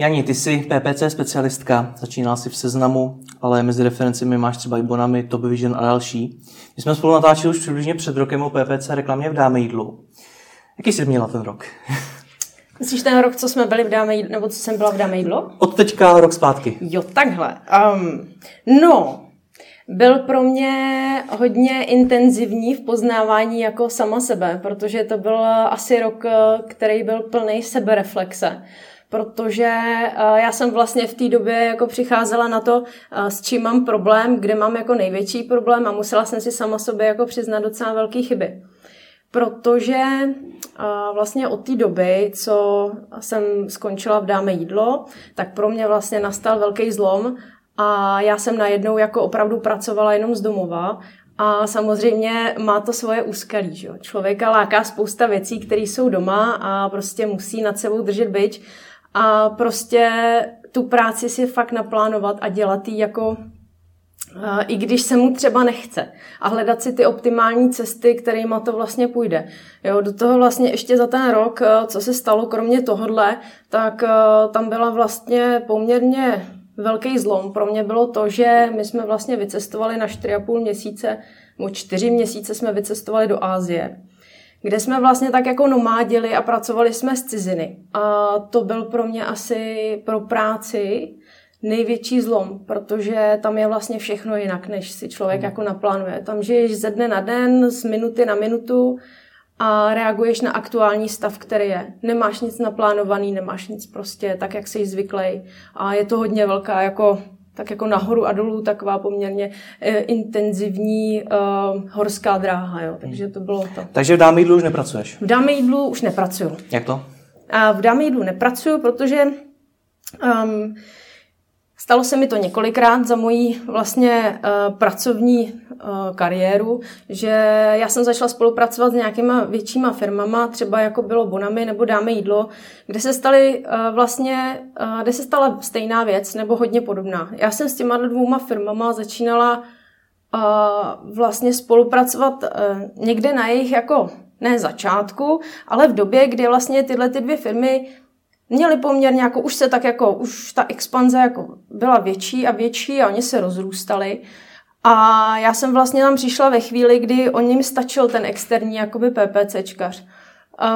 Jani, ty jsi PPC specialistka, začínala jsi v seznamu, ale mezi referencemi máš třeba i Bonami, Top Vision a další. My jsme spolu natáčeli už přibližně před rokem o PPC reklamě v Dáme jídlu. Jaký jsi měla ten rok? Myslíš ten rok, co jsme byli v Dáme jídlo, nebo co jsem byla v Dáme jídlo? Od teďka rok zpátky. Jo, takhle. Um, no, byl pro mě hodně intenzivní v poznávání jako sama sebe, protože to byl asi rok, který byl plný sebereflexe protože eh, já jsem vlastně v té době jako přicházela na to, eh, s čím mám problém, kde mám jako největší problém a musela jsem si sama sobě jako přiznat docela velké chyby. Protože eh, vlastně od té doby, co jsem skončila v Dáme jídlo, tak pro mě vlastně nastal velký zlom a já jsem najednou jako opravdu pracovala jenom z domova a samozřejmě má to svoje úskalí. Že? Člověka láká spousta věcí, které jsou doma a prostě musí nad sebou držet byč a prostě tu práci si fakt naplánovat a dělat ji jako i když se mu třeba nechce a hledat si ty optimální cesty, kterými to vlastně půjde. Jo, do toho vlastně ještě za ten rok, co se stalo kromě tohodle, tak tam byla vlastně poměrně velký zlom. Pro mě bylo to, že my jsme vlastně vycestovali na 4,5 měsíce, nebo 4 měsíce jsme vycestovali do Ázie kde jsme vlastně tak jako nomádili a pracovali jsme z ciziny. A to byl pro mě asi pro práci největší zlom, protože tam je vlastně všechno jinak, než si člověk jako naplánuje. Tam žiješ ze dne na den, z minuty na minutu a reaguješ na aktuální stav, který je. Nemáš nic naplánovaný, nemáš nic prostě tak, jak jsi zvyklý. A je to hodně velká jako tak jako nahoru a dolů taková poměrně e, intenzivní uh, horská dráha, jo. takže to bylo to. Takže v dáme jídlu už nepracuješ? V dáme jídlu už nepracuju. Jak to? A v dáme jídlu nepracuju, protože um, Stalo se mi to několikrát za moji vlastně uh, pracovní uh, kariéru, že já jsem začala spolupracovat s nějakýma většíma firmama, třeba jako bylo Bonami nebo Dáme jídlo, kde se staly uh, vlastně, uh, kde se stala stejná věc nebo hodně podobná. Já jsem s těma dvouma firmama začínala uh, vlastně spolupracovat uh, někde na jejich jako ne začátku, ale v době, kdy vlastně tyhle ty dvě firmy měli poměrně jako, už se tak jako, už ta expanze jako byla větší a větší a oni se rozrůstali. A já jsem vlastně tam přišla ve chvíli, kdy o ním stačil ten externí jakoby PPCčkař.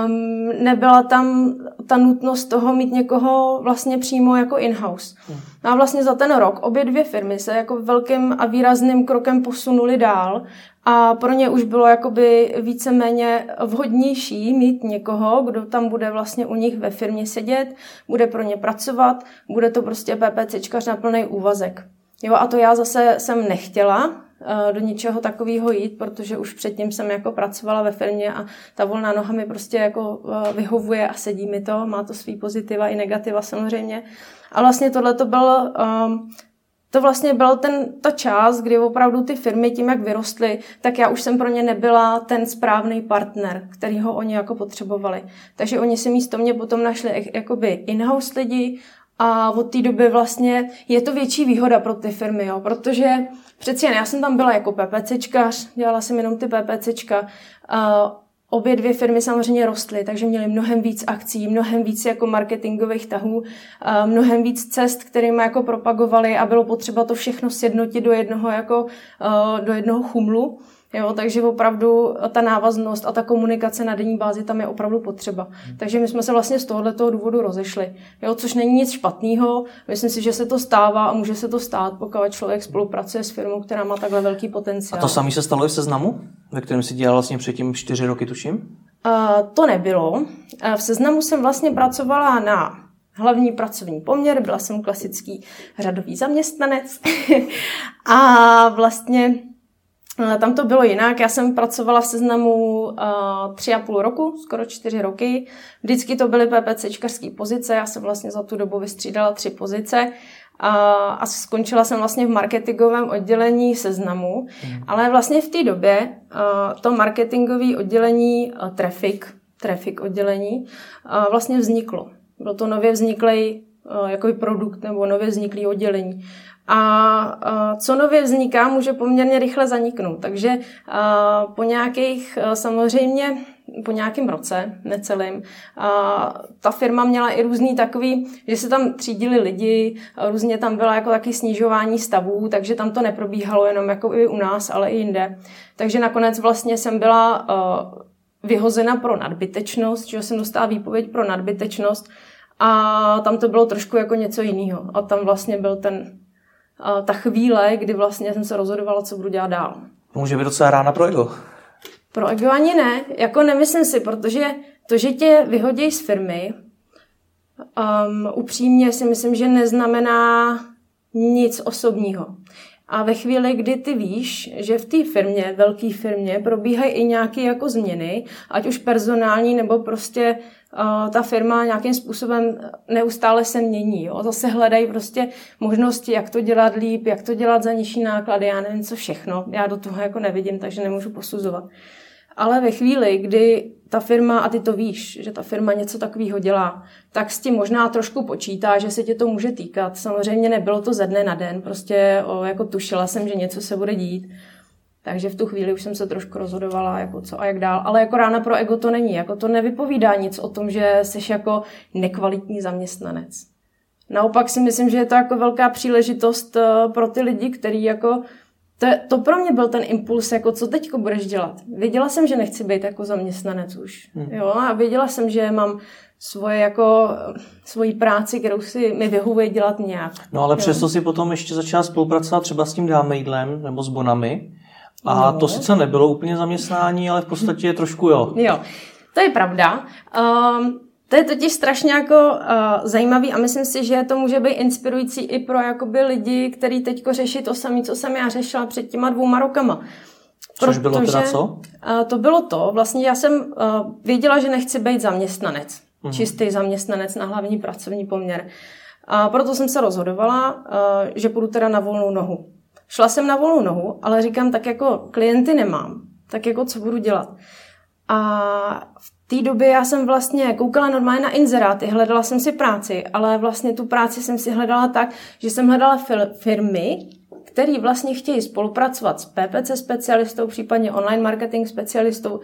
Um, nebyla tam ta nutnost toho mít někoho vlastně přímo jako in-house. Hmm. No a vlastně za ten rok obě dvě firmy se jako velkým a výrazným krokem posunuli dál a pro ně už bylo jakoby víceméně vhodnější mít někoho, kdo tam bude vlastně u nich ve firmě sedět, bude pro ně pracovat, bude to prostě PPCčkař na plný úvazek. Jo, a to já zase jsem nechtěla eh, do ničeho takového jít, protože už předtím jsem jako pracovala ve firmě a ta volná noha mi prostě jako eh, vyhovuje a sedí mi to, má to svý pozitiva i negativa samozřejmě. A vlastně tohle to byl um, to vlastně byl ten, ta část, kdy opravdu ty firmy tím, jak vyrostly, tak já už jsem pro ně nebyla ten správný partner, který ho oni jako potřebovali. Takže oni si místo mě potom našli jakoby in-house lidi a od té doby vlastně je to větší výhoda pro ty firmy, jo, protože přeci jen já jsem tam byla jako PPCčkař, dělala jsem jenom ty PPCčka, Obě dvě firmy samozřejmě rostly, takže měly mnohem víc akcí, mnohem víc jako marketingových tahů, mnohem víc cest, kterými jako propagovali a bylo potřeba to všechno sjednotit do jednoho, jako, do jednoho chumlu. Jo, takže opravdu ta návaznost a ta komunikace na denní bázi tam je opravdu potřeba. Hmm. Takže my jsme se vlastně z tohoto důvodu rozešli. Jo, což není nic špatného. Myslím si, že se to stává a může se to stát, pokud člověk spolupracuje s firmou, která má takhle velký potenciál. A to samé se stalo i v seznamu, ve kterém si dělal vlastně předtím čtyři roky, tuším? Uh, to nebylo. V seznamu jsem vlastně pracovala na hlavní pracovní poměr, byla jsem klasický řadový zaměstnanec a vlastně tam to bylo jinak. Já jsem pracovala v seznamu uh, tři a půl roku, skoro čtyři roky. Vždycky to byly PPCčkařské pozice. Já jsem vlastně za tu dobu vystřídala tři pozice a, a skončila jsem vlastně v marketingovém oddělení seznamu. Mm. Ale vlastně v té době uh, to marketingové oddělení traffic, traffic oddělení vlastně vzniklo. Bylo to nově vzniklý uh, jako produkt nebo nově vzniklý oddělení a co nově vzniká, může poměrně rychle zaniknout. Takže po nějakých samozřejmě po nějakém roce, necelým. A ta firma měla i různý takový, že se tam třídili lidi, různě tam byla jako taky snižování stavů, takže tam to neprobíhalo jenom jako i u nás, ale i jinde. Takže nakonec vlastně jsem byla vyhozena pro nadbytečnost, že jsem dostala výpověď pro nadbytečnost a tam to bylo trošku jako něco jiného. A tam vlastně byl ten, ta chvíle, kdy vlastně jsem se rozhodovala, co budu dělat dál. Může být docela rána pro ego. Pro ego ani ne, jako nemyslím si, protože to, že tě vyhodí z firmy, um, upřímně si myslím, že neznamená nic osobního. A ve chvíli, kdy ty víš, že v té firmě, velké firmě, probíhají i nějaké jako změny, ať už personální, nebo prostě uh, ta firma nějakým způsobem neustále se mění. Jo? Zase hledají prostě možnosti, jak to dělat líp, jak to dělat za nižší náklady, já nevím co všechno. Já do toho jako nevidím, takže nemůžu posuzovat. Ale ve chvíli, kdy ta firma, a ty to víš, že ta firma něco takového dělá, tak s tím možná trošku počítá, že se tě to může týkat. Samozřejmě nebylo to ze dne na den, prostě o, jako tušila jsem, že něco se bude dít. Takže v tu chvíli už jsem se trošku rozhodovala, jako co a jak dál. Ale jako rána pro ego to není. Jako to nevypovídá nic o tom, že jsi jako nekvalitní zaměstnanec. Naopak si myslím, že je to jako velká příležitost eh, pro ty lidi, kteří jako to, to pro mě byl ten impuls, jako co teď budeš dělat. Věděla jsem, že nechci být jako zaměstnanec už. Hmm. Jo, a věděla jsem, že mám svoje jako, svoji práci, kterou si mi vyhovuje dělat nějak. No ale jo. přesto si potom ještě začala spolupracovat třeba s tím dámejdlem nebo s Bonami. A no. to sice nebylo úplně zaměstnání, ale v podstatě trošku jo. Jo, to je pravda. Um, to je totiž strašně jako uh, zajímavý a myslím si, že to může být inspirující i pro jakoby lidi, kteří teďko řeší to samé, co jsem já řešila před těma dvouma rokama. Což bylo teda co? Uh, to bylo to, vlastně já jsem uh, věděla, že nechci být zaměstnanec, uh-huh. čistý zaměstnanec na hlavní pracovní poměr. A proto jsem se rozhodovala, uh, že půjdu teda na volnou nohu. Šla jsem na volnou nohu, ale říkám, tak jako klienty nemám, tak jako co budu dělat. A v té době já jsem vlastně koukala normálně na inzeráty, hledala jsem si práci, ale vlastně tu práci jsem si hledala tak, že jsem hledala firmy, který vlastně chtějí spolupracovat s PPC specialistou, případně online marketing specialistou,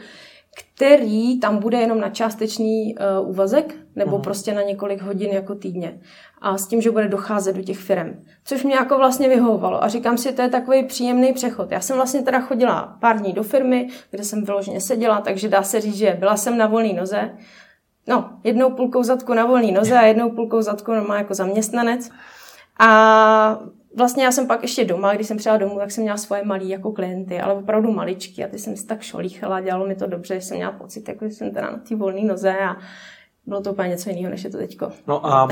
který tam bude jenom na částečný uh, úvazek nebo uh-huh. prostě na několik hodin jako týdně. A s tím, že bude docházet do těch firm. Což mě jako vlastně vyhovovalo. A říkám si, to je takový příjemný přechod. Já jsem vlastně teda chodila pár dní do firmy, kde jsem vyloženě seděla, takže dá se říct, že byla jsem na volné noze. No, jednou půlkou zadku na volné noze a jednou půlkou zadku normálně jako zaměstnanec. A vlastně já jsem pak ještě doma, když jsem přijela domů, tak jsem měla svoje malé jako klienty, ale opravdu maličky a ty jsem si tak šolíchala, dělalo mi to dobře, že jsem měla pocit, jako že jsem teda na té volné noze a bylo to úplně něco jiného, než je to teďko. No a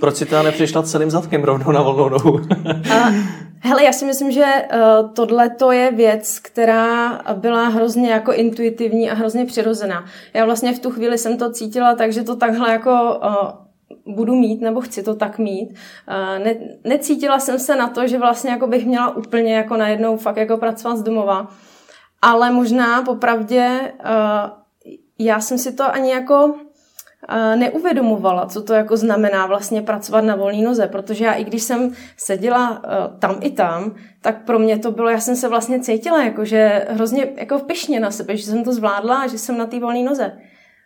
proč si teda nepřišla celým zadkem rovnou na volnou nohu? a, hele, já si myslím, že uh, tohle to je věc, která byla hrozně jako intuitivní a hrozně přirozená. Já vlastně v tu chvíli jsem to cítila tak, že to takhle jako uh, budu mít nebo chci to tak mít. Ne, necítila jsem se na to, že vlastně jako bych měla úplně jako najednou fakt jako pracovat z domova. Ale možná popravdě já jsem si to ani jako neuvědomovala, co to jako znamená vlastně pracovat na volné noze, protože já i když jsem seděla tam i tam, tak pro mě to bylo, já jsem se vlastně cítila jako, že hrozně jako pyšně na sebe, že jsem to zvládla a že jsem na té volné noze.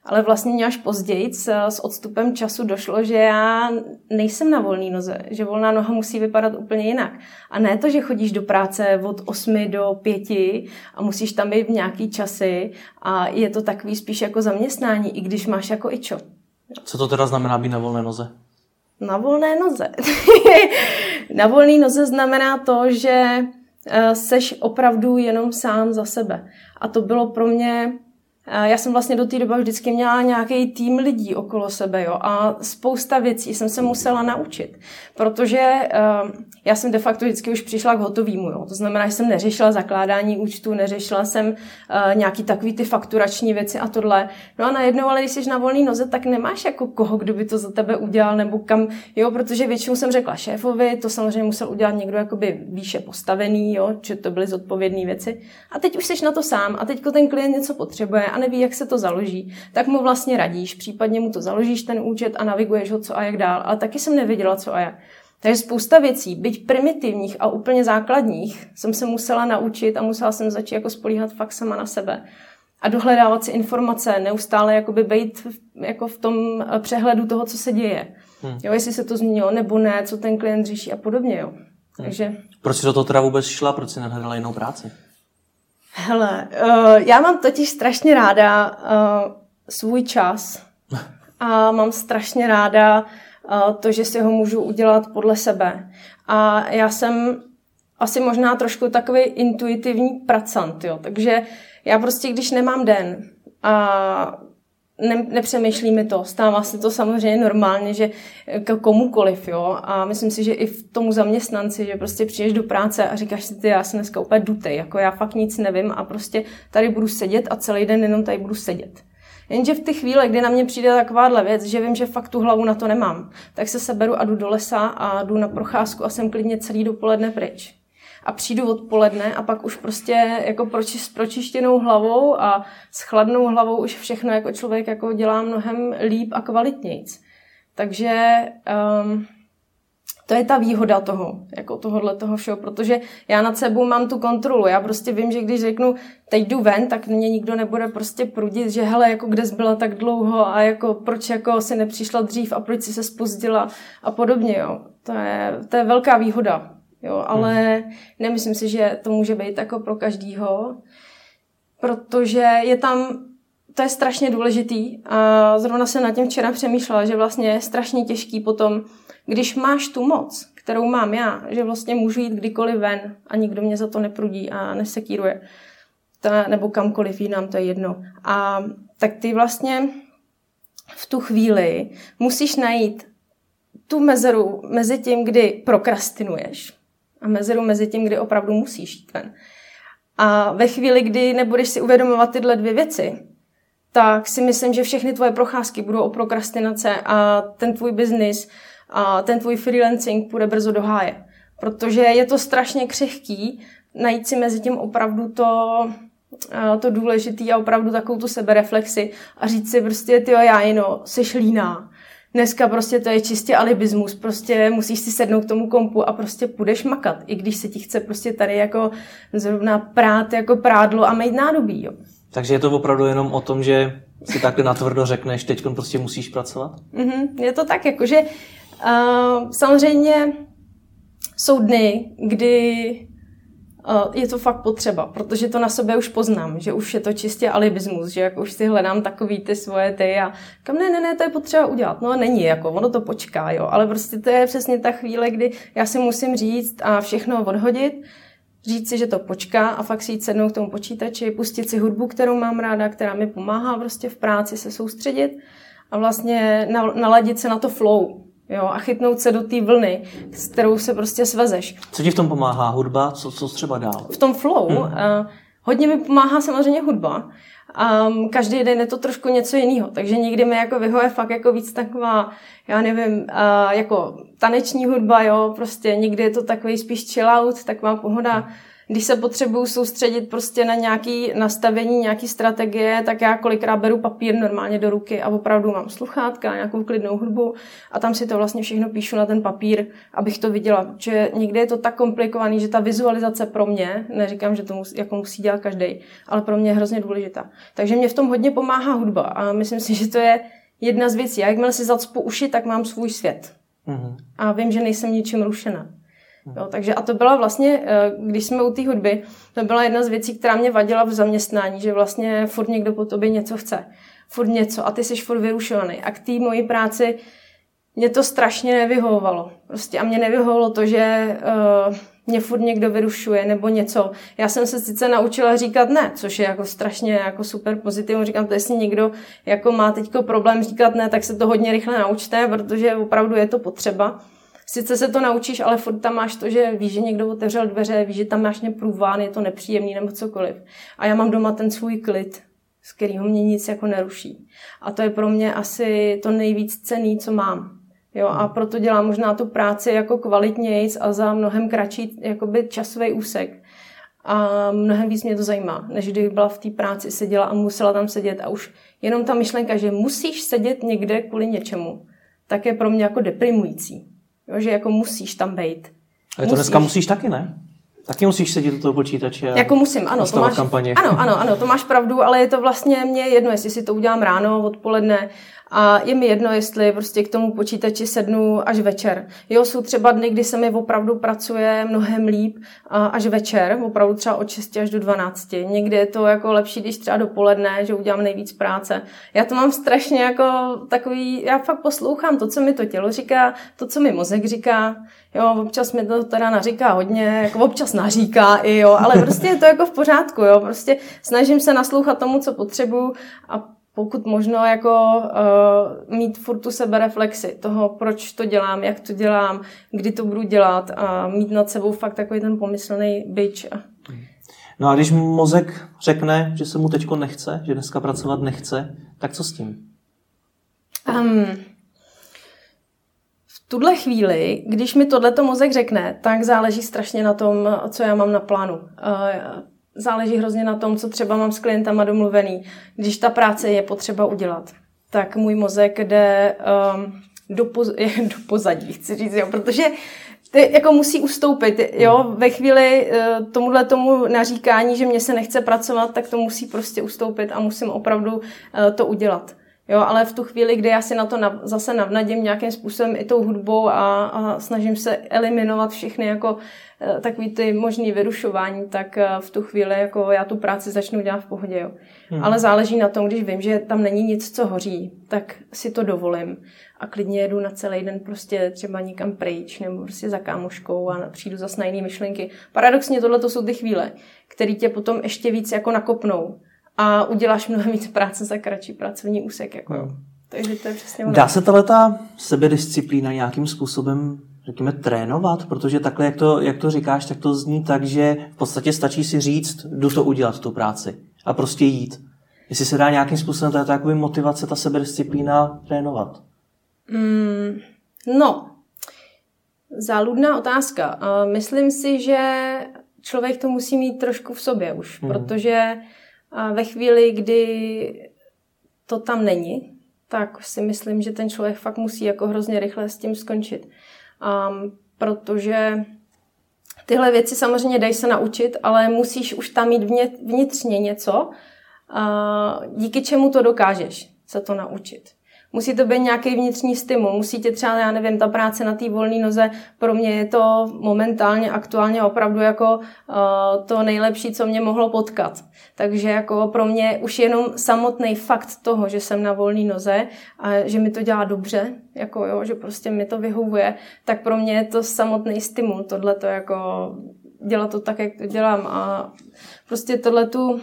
Ale vlastně mě až později s odstupem času došlo, že já nejsem na volné noze, že volná noha musí vypadat úplně jinak. A ne to, že chodíš do práce od 8 do 5 a musíš tam být v nějaký časy a je to takový spíš jako zaměstnání, i když máš jako ičo. Co to teda znamená být na volné noze? Na volné noze. na volné noze znamená to, že eh, seš opravdu jenom sám za sebe. A to bylo pro mě já jsem vlastně do té doby vždycky měla nějaký tým lidí okolo sebe jo, a spousta věcí jsem se musela naučit, protože uh, já jsem de facto vždycky už přišla k hotovýmu. Jo. To znamená, že jsem neřešila zakládání účtu, neřešila jsem uh, nějaký takový ty fakturační věci a tohle. No a najednou, ale když jsi na volný noze, tak nemáš jako koho, kdo by to za tebe udělal nebo kam, jo, protože většinou jsem řekla šéfovi, to samozřejmě musel udělat někdo jakoby výše postavený, jo, že to byly zodpovědné věci. A teď už jsi na to sám a teďko ten klient něco potřebuje a neví, jak se to založí, tak mu vlastně radíš, případně mu to založíš ten účet a naviguješ ho co a jak dál. Ale taky jsem nevěděla, co a jak. Takže spousta věcí, byť primitivních a úplně základních, jsem se musela naučit a musela jsem začít jako spolíhat fakt sama na sebe. a dohledávat si informace, neustále jakoby být jako v tom eh, přehledu toho, co se děje. Hmm. Jo, jestli se to změnilo nebo ne, co ten klient řeší a podobně. Jo. Hmm. Takže... Proč jsi do toho teda vůbec šla? Proč jsi nehledala jinou práci? Hele, uh, já mám totiž strašně ráda uh, svůj čas a mám strašně ráda uh, to, že si ho můžu udělat podle sebe. A já jsem asi možná trošku takový intuitivní pracant, jo. Takže já prostě, když nemám den a ne, nepřemýšlí mi to. Stává se to samozřejmě normálně, že k komukoliv, jo. A myslím si, že i v tomu zaměstnanci, že prostě přijdeš do práce a říkáš si ty, já jsem dneska úplně dutej, jako já fakt nic nevím a prostě tady budu sedět a celý den jenom tady budu sedět. Jenže v ty chvíle, kdy na mě přijde takováhle věc, že vím, že fakt tu hlavu na to nemám, tak se seberu a jdu do lesa a jdu na procházku a jsem klidně celý dopoledne pryč a přijdu odpoledne a pak už prostě jako proči, s pročištěnou hlavou a s chladnou hlavou už všechno jako člověk jako dělá mnohem líp a kvalitnějc. Takže um, to je ta výhoda toho, jako tohohle toho všeho, protože já nad sebou mám tu kontrolu. Já prostě vím, že když řeknu, teď jdu ven, tak mě nikdo nebude prostě prudit, že hele, jako kde jsi byla tak dlouho a jako proč jako si nepřišla dřív a proč si se spozdila a podobně, jo. To je, to je velká výhoda. Jo, ale hmm. nemyslím si, že to může být jako pro každýho, protože je tam, to je strašně důležitý a zrovna jsem na tím včera přemýšlela, že vlastně je strašně těžký potom, když máš tu moc, kterou mám já, že vlastně můžu jít kdykoliv ven a nikdo mě za to neprudí a nesekíruje, ta, nebo kamkoliv jinam, to je jedno. A tak ty vlastně v tu chvíli musíš najít tu mezeru mezi tím, kdy prokrastinuješ, a mezeru mezi tím, kdy opravdu musíš jít ven. A ve chvíli, kdy nebudeš si uvědomovat tyhle dvě věci, tak si myslím, že všechny tvoje procházky budou o prokrastinace a ten tvůj biznis a ten tvůj freelancing půjde brzo do háje. Protože je to strašně křehký najít si mezi tím opravdu to, to důležitý a opravdu takovou tu sebereflexi a říct si prostě, ty já jino, jsi líná, Dneska prostě to je čistě alibismus, prostě musíš si sednout k tomu kompu a prostě půjdeš makat, i když se ti chce prostě tady jako zrovna prát jako prádlo a mít nádobí, jo. Takže je to opravdu jenom o tom, že si takhle natvrdo řekneš, teď prostě musíš pracovat? Mm-hmm, je to tak, jakože uh, samozřejmě jsou dny, kdy je to fakt potřeba, protože to na sobě už poznám, že už je to čistě alibismus, že jako už si hledám takový ty svoje ty a kam ne, ne, ne, to je potřeba udělat. No a není, jako ono to počká, jo, ale prostě to je přesně ta chvíle, kdy já si musím říct a všechno odhodit, říct si, že to počká a fakt si jít sednout k tomu počítači, pustit si hudbu, kterou mám ráda, která mi pomáhá prostě v práci se soustředit a vlastně naladit se na to flow, jo, a chytnout se do té vlny, s kterou se prostě svezeš. Co ti v tom pomáhá? Hudba? Co, co třeba dál? V tom flow? Hmm. Uh, hodně mi pomáhá samozřejmě hudba. Um, každý den je to trošku něco jiného, takže někdy mi jako vyhoje fakt jako víc taková, já nevím, uh, jako taneční hudba, jo, prostě někdy je to takový spíš chill out, taková pohoda. Hmm když se potřebuju soustředit prostě na nějaké nastavení, nějaké strategie, tak já kolikrát beru papír normálně do ruky a opravdu mám sluchátka, nějakou klidnou hudbu a tam si to vlastně všechno píšu na ten papír, abych to viděla. Protože někdy je to tak komplikovaný, že ta vizualizace pro mě, neříkám, že to musí, jako musí dělat každý, ale pro mě je hrozně důležitá. Takže mě v tom hodně pomáhá hudba a myslím si, že to je jedna z věcí. jakmile si zacpu uši, tak mám svůj svět. Mm-hmm. A vím, že nejsem ničím rušena. Jo, takže a to byla vlastně, eh, když jsme u té hudby, to byla jedna z věcí, která mě vadila v zaměstnání, že vlastně furt někdo po tobě něco chce. Furt něco a ty jsi furt vyrušovaný. A k té mojí práci mě to strašně nevyhovovalo. Prostě a mě nevyhovovalo to, že uh, mě furt někdo vyrušuje nebo něco. Já jsem se sice naučila říkat ne, což je jako strašně jako super pozitivní. Říkám, to jestli někdo jako má teďko problém říkat ne, tak se to hodně rychle naučte, protože opravdu je to potřeba. Sice se to naučíš, ale furt tam máš to, že víš, že někdo otevřel dveře, víš, že tam máš neprůván, je to nepříjemný nebo cokoliv. A já mám doma ten svůj klid, z kterého mě nic jako neruší. A to je pro mě asi to nejvíc cený, co mám. Jo, a proto dělám možná tu práci jako kvalitnějc a za mnohem kratší jakoby časový úsek. A mnohem víc mě to zajímá, než kdybych byla v té práci, seděla a musela tam sedět a už jenom ta myšlenka, že musíš sedět někde kvůli něčemu, tak je pro mě jako deprimující. Jo, že jako musíš tam být. Ale to dneska musíš taky, ne? Taky musíš sedět do toho počítače. Jako musím, ano. To máš, kampaně. Ano, ano, ano, to máš pravdu, ale je to vlastně mě jedno, jestli si to udělám ráno, odpoledne, a je mi jedno, jestli prostě k tomu počítači sednu až večer. Jo, jsou třeba dny, kdy se mi opravdu pracuje mnohem líp až večer, opravdu třeba od 6 až do 12. Někdy je to jako lepší, když třeba dopoledne, že udělám nejvíc práce. Já to mám strašně jako takový, já fakt poslouchám to, co mi to tělo říká, to, co mi mozek říká. Jo, občas mi to teda naříká hodně, jako občas naříká i jo, ale prostě je to jako v pořádku, jo. Prostě snažím se naslouchat tomu, co potřebuju a pokud možno jako uh, mít furt tu sebereflexi toho, proč to dělám, jak to dělám, kdy to budu dělat a mít nad sebou fakt takový ten pomyslný byč. No a když mozek řekne, že se mu teďko nechce, že dneska pracovat nechce, tak co s tím? Um, v tuhle chvíli, když mi tohleto mozek řekne, tak záleží strašně na tom, co já mám na plánu. Uh, záleží hrozně na tom, co třeba mám s klientama domluvený. Když ta práce je potřeba udělat, tak můj mozek jde um, do, poz, do pozadí, chci říct, jo, protože ty jako musí ustoupit, jo, ve chvíli uh, tomuhle tomu naříkání, že mě se nechce pracovat, tak to musí prostě ustoupit a musím opravdu uh, to udělat. Jo, ale v tu chvíli, kdy já si na to nav, zase navnadím nějakým způsobem i tou hudbou a, a snažím se eliminovat všechny jako takový ty možný vyrušování, tak e, v tu chvíli jako já tu práci začnu dělat v pohodě. Jo. Hmm. Ale záleží na tom, když vím, že tam není nic, co hoří, tak si to dovolím a klidně jedu na celý den prostě třeba někam pryč nebo prostě za kámoškou a přijdu zase na jiné myšlenky. Paradoxně tohle to jsou ty chvíle, které tě potom ještě víc jako nakopnou a uděláš mnohem víc práce za kratší pracovní úsek. Jako. No. Takže to je přesně. Dá se tato sebedisciplína nějakým způsobem řekněme, trénovat, protože takhle, jak to, jak to říkáš, tak to zní tak, že v podstatě stačí si říct, jdu to udělat, tu práci a prostě jít. Jestli se dá nějakým způsobem ta jakoby motivace, ta sebedisciplína trénovat? Mm, no, záludná otázka. Myslím si, že člověk to musí mít trošku v sobě už, mm. protože ve chvíli, kdy to tam není, tak si myslím, že ten člověk fakt musí jako hrozně rychle s tím skončit. Um, protože tyhle věci samozřejmě dají se naučit, ale musíš už tam mít vnitřně něco, uh, díky čemu to dokážeš se to naučit. Musí to být nějaký vnitřní stimul, musí tě třeba, já nevím, ta práce na té volné noze, pro mě je to momentálně, aktuálně opravdu jako uh, to nejlepší, co mě mohlo potkat. Takže jako pro mě už jenom samotný fakt toho, že jsem na volné noze a že mi to dělá dobře, jako jo, že prostě mi to vyhovuje, tak pro mě je to samotný stimul, tohle to jako dělat to tak, jak to dělám a prostě tohle tu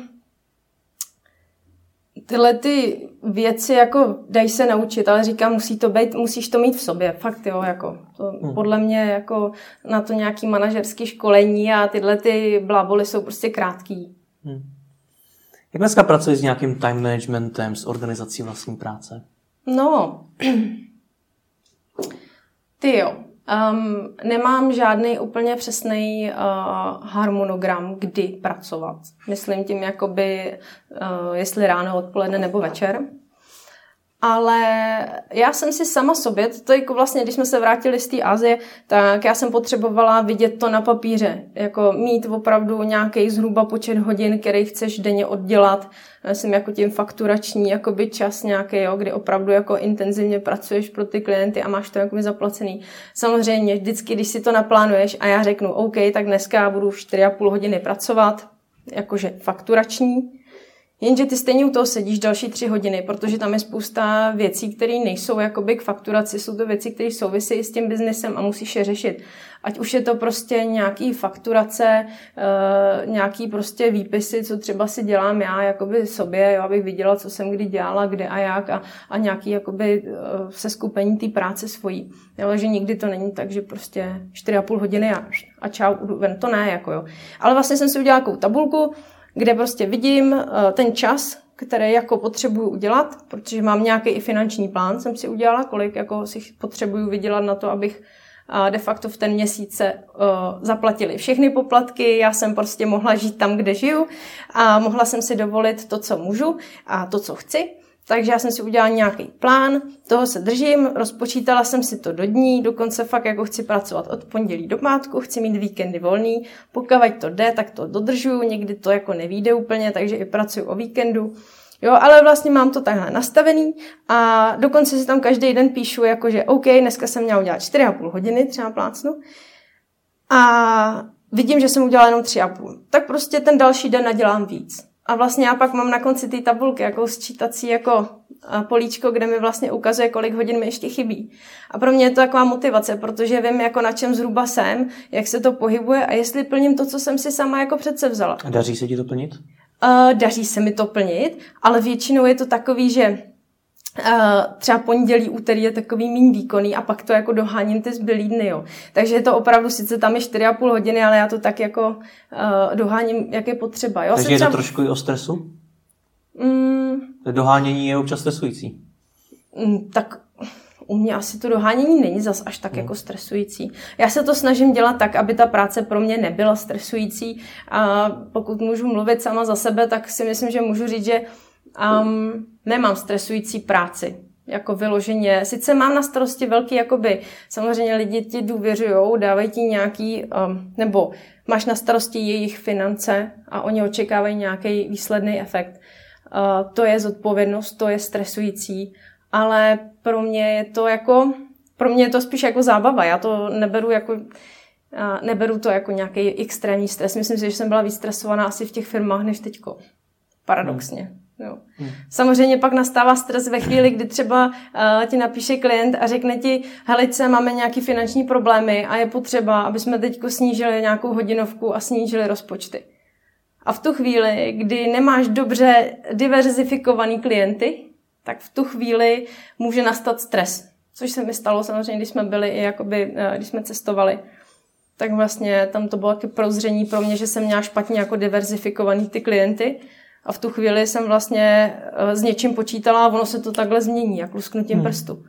tyhle ty věci jako dají se naučit, ale říkám, musí to být, musíš to mít v sobě, fakt jo, jako to, hmm. podle mě jako na to nějaký manažerský školení a tyhle ty bláboly jsou prostě krátký. Hmm. Jak dneska pracuješ s nějakým time managementem, s organizací vlastní práce? No, ty jo, Um, nemám žádný úplně přesný uh, harmonogram, kdy pracovat. Myslím tím, jakoby, uh, jestli ráno, odpoledne nebo večer. Ale já jsem si sama sobě, to jako vlastně, když jsme se vrátili z té Azie, tak já jsem potřebovala vidět to na papíře. Jako mít opravdu nějaký zhruba počet hodin, který chceš denně oddělat. Jsem jako tím fakturační jakoby čas nějaký, jo, kdy opravdu jako intenzivně pracuješ pro ty klienty a máš to jako zaplacený. Samozřejmě, vždycky, když si to naplánuješ a já řeknu, OK, tak dneska budu 4,5 hodiny pracovat, jakože fakturační, Jenže ty stejně u toho sedíš další tři hodiny, protože tam je spousta věcí, které nejsou jakoby k fakturaci, jsou to věci, které souvisí s tím biznesem a musíš je řešit. Ať už je to prostě nějaký fakturace, eh, nějaký prostě výpisy, co třeba si dělám já jakoby sobě, jo, abych viděla, co jsem kdy dělala, kde a jak a, a nějaký jakoby eh, seskupení té práce svojí. Jo, že nikdy to není tak, že prostě 4,5 hodiny a, a čau, ven, to ne, jako jo. Ale vlastně jsem si udělala takovou tabulku, kde prostě vidím eh, ten čas, který jako potřebuju udělat, protože mám nějaký i finanční plán, jsem si udělala, kolik jako si potřebuju vydělat na to, abych de facto v ten měsíce uh, zaplatili všechny poplatky, já jsem prostě mohla žít tam, kde žiju a mohla jsem si dovolit to, co můžu a to, co chci. Takže já jsem si udělala nějaký plán, toho se držím, rozpočítala jsem si to do dní, dokonce fakt jako chci pracovat od pondělí do pátku, chci mít víkendy volný, pokud to jde, tak to dodržuju, někdy to jako nevíde úplně, takže i pracuji o víkendu. Jo, ale vlastně mám to takhle nastavený a dokonce si tam každý den píšu, jako že OK, dneska jsem měla udělat 4,5 hodiny, třeba plácnu. A vidím, že jsem udělala jenom 3,5. Tak prostě ten další den nadělám víc. A vlastně já pak mám na konci té tabulky jako sčítací jako políčko, kde mi vlastně ukazuje, kolik hodin mi ještě chybí. A pro mě je to taková motivace, protože vím, jako na čem zhruba jsem, jak se to pohybuje a jestli plním to, co jsem si sama jako přece vzala. A daří se ti to plnit? Uh, daří se mi to plnit, ale většinou je to takový, že třeba pondělí, úterý je takový méně výkonný a pak to jako doháním ty zbylý dny, jo. Takže je to opravdu, sice tam je 4,5 hodiny, ale já to tak jako uh, doháním, jak je potřeba, jo. Takže je to trošku i o stresu? Mm, Dohánění je občas stresující. Mm, tak u mě asi to dohánění není zas až tak hmm. jako stresující. Já se to snažím dělat tak, aby ta práce pro mě nebyla stresující a pokud můžu mluvit sama za sebe, tak si myslím, že můžu říct, že um, nemám stresující práci jako vyloženě. Sice mám na starosti velký, jakoby, samozřejmě lidi ti důvěřují, dávají ti nějaký, um, nebo máš na starosti jejich finance a oni očekávají nějaký výsledný efekt. Uh, to je zodpovědnost, to je stresující, ale pro mě je to jako, pro mě je to spíš jako zábava. Já to neberu jako, uh, neberu to jako nějaký extrémní stres. Myslím si, že jsem byla vystresovaná asi v těch firmách než teďko. Paradoxně. Hmm. Jo. Hmm. Samozřejmě pak nastává stres ve chvíli, kdy třeba uh, ti napíše klient a řekne ti, helice, máme nějaké finanční problémy a je potřeba, aby jsme teď snížili nějakou hodinovku a snížili rozpočty. A v tu chvíli, kdy nemáš dobře diverzifikovaný klienty, tak v tu chvíli může nastat stres. Což se mi stalo samozřejmě, když jsme byli i jakoby, uh, když jsme cestovali. Tak vlastně tam to bylo taky prozření pro mě, že jsem měla špatně jako diverzifikovaný ty klienty a v tu chvíli jsem vlastně eh, s něčím počítala a ono se to takhle změní, jak lusknutím hmm. prstu.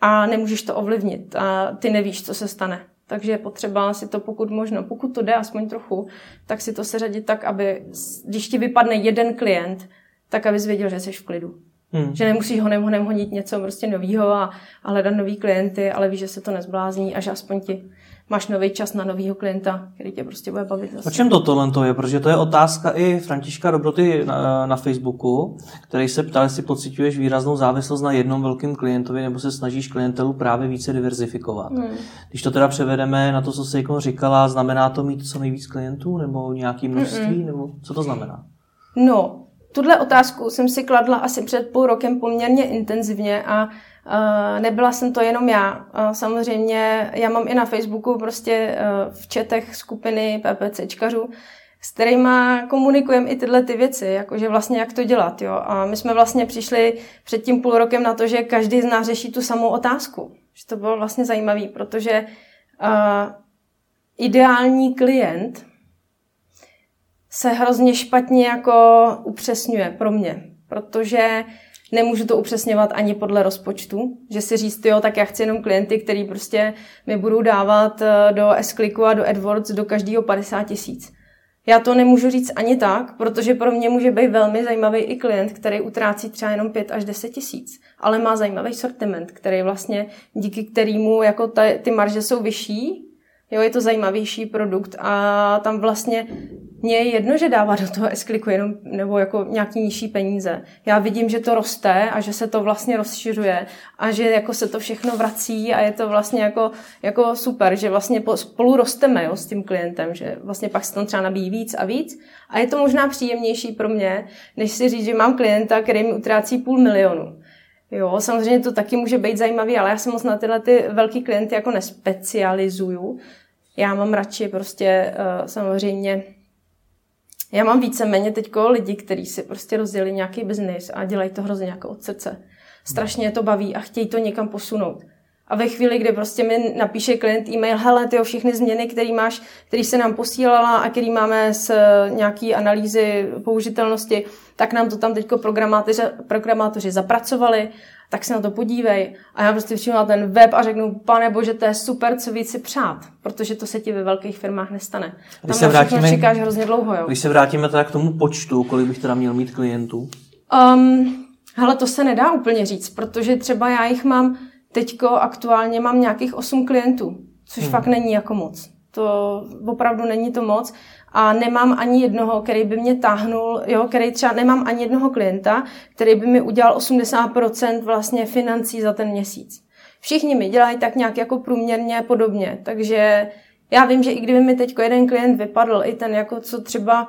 A nemůžeš to ovlivnit a ty nevíš, co se stane. Takže je potřeba si to pokud možno, pokud to jde aspoň trochu, tak si to seřadit tak, aby když ti vypadne jeden klient, tak abys věděl, že jsi v klidu. Hmm. Že nemusíš ho nemohnem honit něco prostě novýho a, a hledat nový klienty, ale víš, že se to nezblázní a že aspoň ti máš nový čas na nového klienta, který tě prostě bude bavit. Zase. O čem to tohle to je? Protože to je otázka i Františka Dobroty na, na Facebooku, který se ptal, jestli pocituješ výraznou závislost na jednom velkém klientovi nebo se snažíš klientelu právě více diverzifikovat. Hmm. Když to teda převedeme na to, co jsi jako říkala, znamená to mít co nejvíc klientů nebo nějaký množství, Mm-mm. nebo co to znamená? No, tuhle otázku jsem si kladla asi před půl rokem poměrně intenzivně a nebyla jsem to jenom já. Uh, samozřejmě já mám i na Facebooku prostě uh, v četech skupiny PPCčkařů, s kterými komunikujeme i tyhle ty věci, jakože vlastně jak to dělat. Jo? A my jsme vlastně přišli před tím půl rokem na to, že každý z nás řeší tu samou otázku. Že to bylo vlastně zajímavé, protože uh, ideální klient se hrozně špatně jako upřesňuje pro mě, protože Nemůžu to upřesňovat ani podle rozpočtu, že si říct, jo, tak já chci jenom klienty, který prostě mi budou dávat eh, do s a do AdWords do každého 50 tisíc. Já to nemůžu říct ani tak, protože pro mě může být velmi zajímavý i klient, který utrácí třeba jenom 5 až 10 tisíc, ale má zajímavý sortiment, který vlastně díky kterému jako ty marže jsou vyšší, Jo, je to zajímavější produkt a tam vlastně mně je jedno, že dává do toho s jenom nebo jako nějaký nižší peníze. Já vidím, že to roste a že se to vlastně rozšiřuje a že jako se to všechno vrací a je to vlastně jako, jako super, že vlastně spolu rosteme jo, s tím klientem, že vlastně pak se tam třeba nabíjí víc a víc a je to možná příjemnější pro mě, než si říct, že mám klienta, který mi utrácí půl milionu. Jo, samozřejmě to taky může být zajímavý, ale já se moc na tyhle ty velký klienty jako nespecializuju. Já mám radši prostě uh, samozřejmě já mám víceméně teď lidi, kteří si prostě rozdělili nějaký biznis a dělají to hrozně jako od srdce. Strašně je to baví a chtějí to někam posunout. A ve chvíli, kdy prostě mi napíše klient e-mail, hele, ty všechny změny, které máš, které se nám posílala a které máme z nějaký analýzy použitelnosti, tak nám to tam teď programátoři, programátoři zapracovali, tak se na to podívej. A já prostě přijdu na ten web a řeknu, pane bože, to je super, co víc si přát, protože to se ti ve velkých firmách nestane. Když tam se vrátíme, čekáš hrozně dlouho, jo. Když se vrátíme teda k tomu počtu, kolik bych teda měl mít klientů? Um, Ale to se nedá úplně říct, protože třeba já jich mám, teďko aktuálně mám nějakých 8 klientů, což hmm. fakt není jako moc. To opravdu není to moc a nemám ani jednoho, který by mě táhnul, jo, který třeba nemám ani jednoho klienta, který by mi udělal 80% vlastně financí za ten měsíc. Všichni mi dělají tak nějak jako průměrně podobně, takže já vím, že i kdyby mi teď jeden klient vypadl, i ten jako co třeba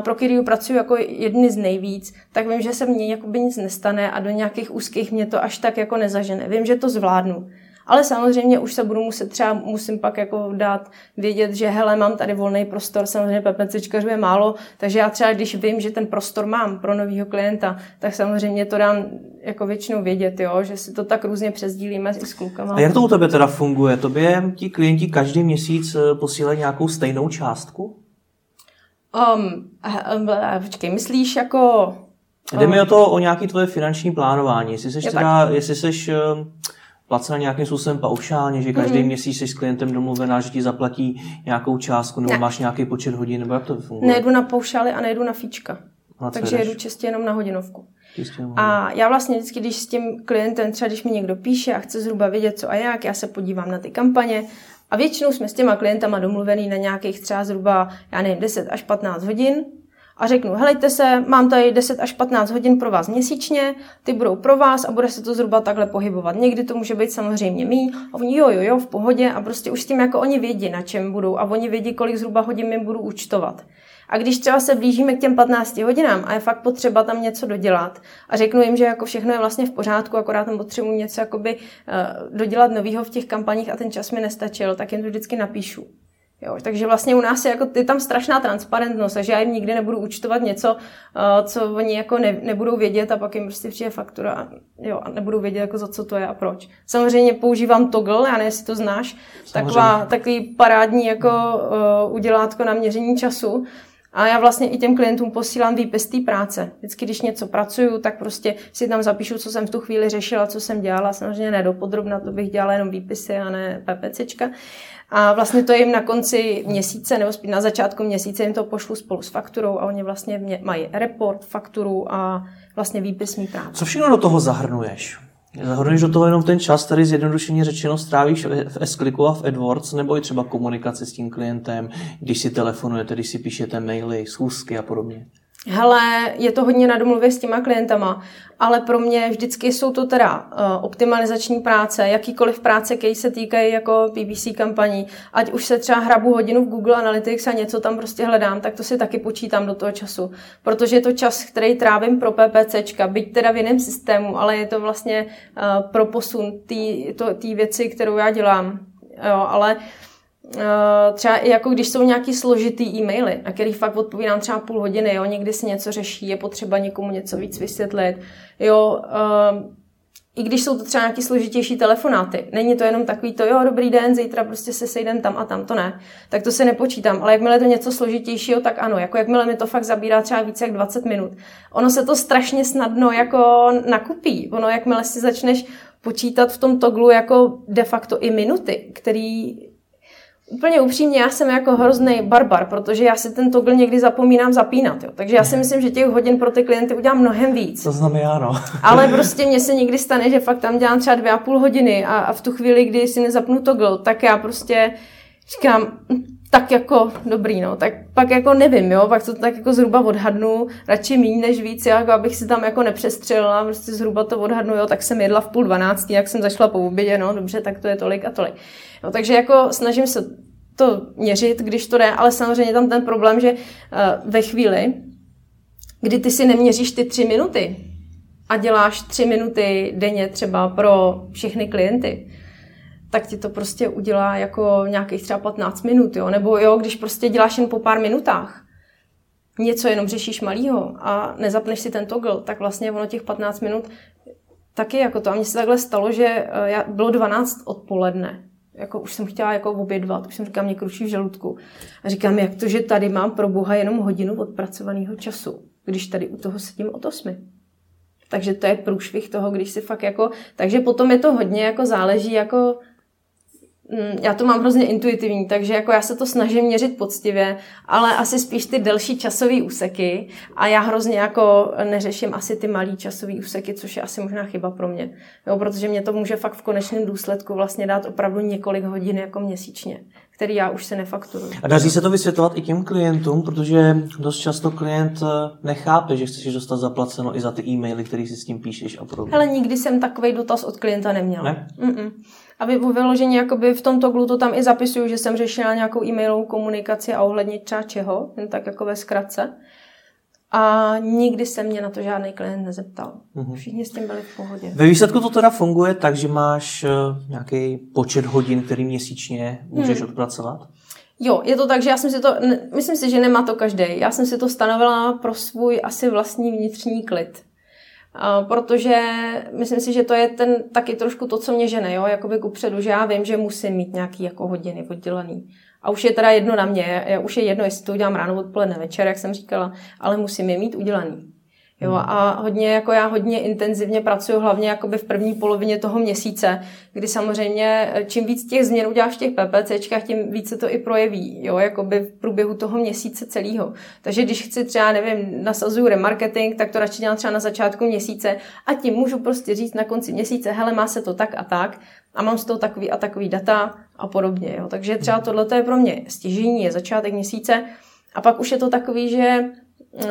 pro který pracuji jako jedny z nejvíc, tak vím, že se mně jakoby nic nestane a do nějakých úzkých mě to až tak jako nezažene. Vím, že to zvládnu. Ale samozřejmě už se budu muset třeba, musím pak jako dát vědět, že hele, mám tady volný prostor, samozřejmě PPCčkařů je málo, takže já třeba, když vím, že ten prostor mám pro nového klienta, tak samozřejmě to dám jako většinou vědět, jo, že si to tak různě přezdílíme s klukama. A jak to u tebe teda funguje? Tobě ti klienti každý měsíc eh, posílají nějakou stejnou částku? Um, počkej, myslíš jako... Jde mi o to, o nějaké tvoje finanční plánování. Jestli jsi teda, jestli jsi placena nějakým způsobem paušálně, že každý mm-hmm. měsíc jsi s klientem domluvená, že ti zaplatí nějakou částku, nebo ne. máš nějaký počet hodin, nebo jak to funguje? Nejedu na paušály a nejedu na fíčka. A takže jedu čistě jenom na hodinovku. A já vlastně vždycky, když s tím klientem, třeba když mi někdo píše a chce zhruba vědět, co a jak, já se podívám na ty kampaně a většinou jsme s těma klientama domluvený na nějakých třeba zhruba, já nevím, 10 až 15 hodin a řeknu, helejte se, mám tady 10 až 15 hodin pro vás měsíčně, ty budou pro vás a bude se to zhruba takhle pohybovat. Někdy to může být samozřejmě mý a oni jo, jo, jo, v pohodě a prostě už s tím jako oni vědí, na čem budou a oni vědí, kolik zhruba hodin mi budu účtovat. A když třeba se blížíme k těm 15 hodinám a je fakt potřeba tam něco dodělat a řeknu jim, že jako všechno je vlastně v pořádku, akorát tam potřebuji něco jakoby uh, dodělat novýho v těch kampaních a ten čas mi nestačil, tak jim to vždycky napíšu. Jo, takže vlastně u nás je, jako, je tam strašná transparentnost, takže já jim nikdy nebudu účtovat něco, uh, co oni jako ne, nebudou vědět a pak jim prostě přijde faktura a, jo, a nebudou vědět, jako za co to je a proč. Samozřejmě používám Toggle, já nevím, jestli to znáš, taková, takový parádní jako uh, udělátko na měření času, a já vlastně i těm klientům posílám výpis té práce. Vždycky, když něco pracuju, tak prostě si tam zapíšu, co jsem v tu chvíli řešila, co jsem dělala. Samozřejmě ne dopodrobna, to bych dělala jenom výpisy a ne PPCčka. A vlastně to jim na konci měsíce nebo spíš na začátku měsíce jim to pošlu spolu s fakturou a oni vlastně mají report, fakturu a vlastně výpis mý práce. Co všechno do toho zahrnuješ? Zahrnuješ do toho jenom ten čas, který zjednodušeně řečeno strávíš v s a v AdWords, nebo i třeba komunikace s tím klientem, když si telefonujete, když si píšete maily, schůzky a podobně? Hele, je to hodně na domluvě s těma klientama, ale pro mě vždycky jsou to teda uh, optimalizační práce, jakýkoliv práce, které se týkají jako PPC kampaní, ať už se třeba hrabu hodinu v Google Analytics a něco tam prostě hledám, tak to si taky počítám do toho času, protože je to čas, který trávím pro PPCčka, byť teda v jiném systému, ale je to vlastně uh, pro posun té věci, kterou já dělám. Jo, ale uh, třeba i jako když jsou nějaký složitý e-maily, na který fakt odpovídám třeba půl hodiny, jo, někdy se něco řeší, je potřeba někomu něco víc vysvětlit, jo, uh, i když jsou to třeba nějaký složitější telefonáty, není to jenom takový to, jo, dobrý den, zítra prostě se sejdem tam a tam, to ne, tak to se nepočítám, ale jakmile je to něco složitějšího, tak ano, jako jakmile mi to fakt zabírá třeba více jak 20 minut. Ono se to strašně snadno jako nakupí, ono jakmile si začneš počítat v tom toglu jako de facto i minuty, který Úplně upřímně, já jsem jako hrozný barbar, protože já si ten toggle někdy zapomínám zapínat. Jo. Takže já si myslím, že těch hodin pro ty klienty udělám mnohem víc. To znamená, ano. Ale prostě mně se někdy stane, že fakt tam dělám třeba dvě a půl hodiny a, a v tu chvíli, kdy si nezapnu toggle, tak já prostě říkám, hm, tak jako dobrý, no, tak pak jako nevím, jo, pak to tak jako zhruba odhadnu, radši méně než víc, jako abych si tam jako nepřestřelila, prostě zhruba to odhadnu, jo, tak jsem jedla v půl dvanáctý, jak jsem zašla po obědě, no, dobře, tak to je tolik a tolik. No, takže jako snažím se to měřit, když to jde, ale samozřejmě tam ten problém, že uh, ve chvíli, kdy ty si neměříš ty tři minuty a děláš tři minuty denně třeba pro všechny klienty, tak ti to prostě udělá jako nějakých třeba 15 minut, jo? Nebo jo, když prostě děláš jen po pár minutách, něco jenom řešíš malýho a nezapneš si ten toggle, tak vlastně ono těch 15 minut taky jako to. A mně se takhle stalo, že eh, já, bylo 12 odpoledne jako už jsem chtěla jako obědvat, už jsem říkala, mě kruší v žaludku. A říkám, jak to, že tady mám pro boha jenom hodinu odpracovaného času, když tady u toho sedím od osmi. Takže to je průšvih toho, když si fakt jako... Takže potom je to hodně jako záleží jako já to mám hrozně intuitivní, takže jako já se to snažím měřit poctivě, ale asi spíš ty delší časové úseky a já hrozně jako neřeším asi ty malý časové úseky, což je asi možná chyba pro mě, jo, protože mě to může fakt v konečném důsledku vlastně dát opravdu několik hodin jako měsíčně, který já už se nefakturuji. A daří se to vysvětlovat i těm klientům, protože dost často klient eh, nechápe, že chceš dostat zaplaceno i za ty e-maily, které si s tím píšeš a podobně. Hele, nikdy jsem takový dotaz od klienta neměla. Ne? Mm-mm. A vy vyloženě jakoby v tom toglu to tam i zapisuju, že jsem řešila nějakou e-mailovou komunikaci a ohledně třeba čeho, jen tak jako ve zkratce. A nikdy se mě na to žádný klient nezeptal. Mm-hmm. Všichni s tím byli v pohodě. Ve výsledku to teda funguje tak, že máš uh, nějaký počet hodin, který měsíčně můžeš hmm. odpracovat? Jo, je to tak, že já jsem si to, myslím si, že nemá to každý. Já jsem si to stanovila pro svůj asi vlastní vnitřní klid protože myslím si, že to je ten taky trošku to, co mě žene, jo, jakoby kupředu, že já vím, že musím mít nějaký jako hodiny oddělený. A už je teda jedno na mě, už je jedno, jestli to udělám ráno, odpoledne, večer, jak jsem říkala, ale musím je mít udělaný. Jo, hmm. a hodně, jako já hodně intenzivně pracuji hlavně jakoby v první polovině toho měsíce, kdy samozřejmě eh, čím víc těch změn uděláš v těch PPCčkách, tím víc se to i projeví, jo, jakoby v průběhu toho měsíce celého. Takže když chci třeba, nevím, nasazuju remarketing, tak to radši dělám třeba na začátku měsíce a tím můžu prostě říct na konci měsíce, hele, má se to tak a tak a mám z toho takový a takový data a podobně, jo. Takže třeba tohle je pro mě stěžení, je začátek měsíce a pak už je to takový, že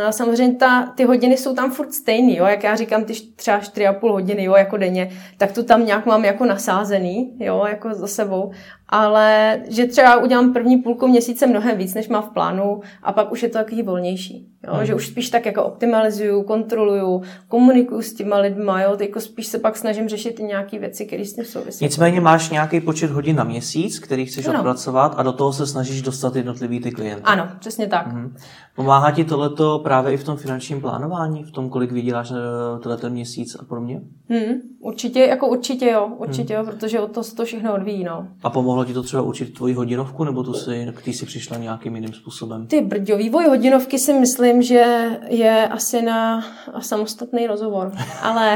samozřejmě ta, ty hodiny jsou tam furt stejný, jo, jak já říkám, ty třeba 4,5 hodiny, jo, jako denně, tak to tam nějak mám jako nasázený, jo, jako za sebou, ale že třeba udělám první půlku měsíce mnohem víc, než má v plánu a pak už je to takový volnější. Jo? Mm. Že už spíš tak jako optimalizuju, kontroluju, komunikuju s těma lidma, jo? jako spíš se pak snažím řešit i nějaké věci, které s tím souvisí. Nicméně máš nějaký počet hodin na měsíc, který chceš ano. odpracovat a do toho se snažíš dostat jednotlivý ty klienty. Ano, přesně tak. Mm. Pomáhá ti tohleto právě i v tom finančním plánování, v tom, kolik vyděláš eh, tenhle měsíc a podobně? Mm, určitě, jako určitě jo, určitě mm. jo, protože od toho se to všechno odvíjí. No. A pomohlo ti to třeba určit tvoji hodinovku, nebo tu si, k tý si přišla nějakým jiným způsobem? Ty brďo, vývoj hodinovky si myslím, že je asi na samostatný rozhovor. Ale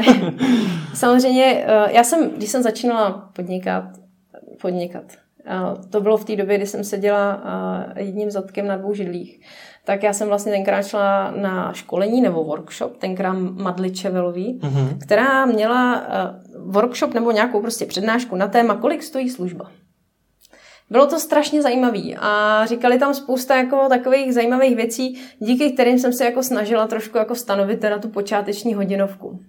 samozřejmě, eh, já jsem, když jsem začínala podnikat, podnikat, to bylo v té době, kdy jsem seděla eh, jedním zadkem na dvou židlích, tak já jsem vlastně tenkrát šla na školení nebo workshop, tenkrát Madly Čevelový, mm-hmm. která měla eh, workshop nebo nějakou prostě přednášku na téma, kolik stojí služba. Bylo to strašně zajímavé a říkali tam spousta jako takových zajímavých věcí, díky kterým jsem se jako snažila trošku jako stanovit na tu počáteční hodinovku.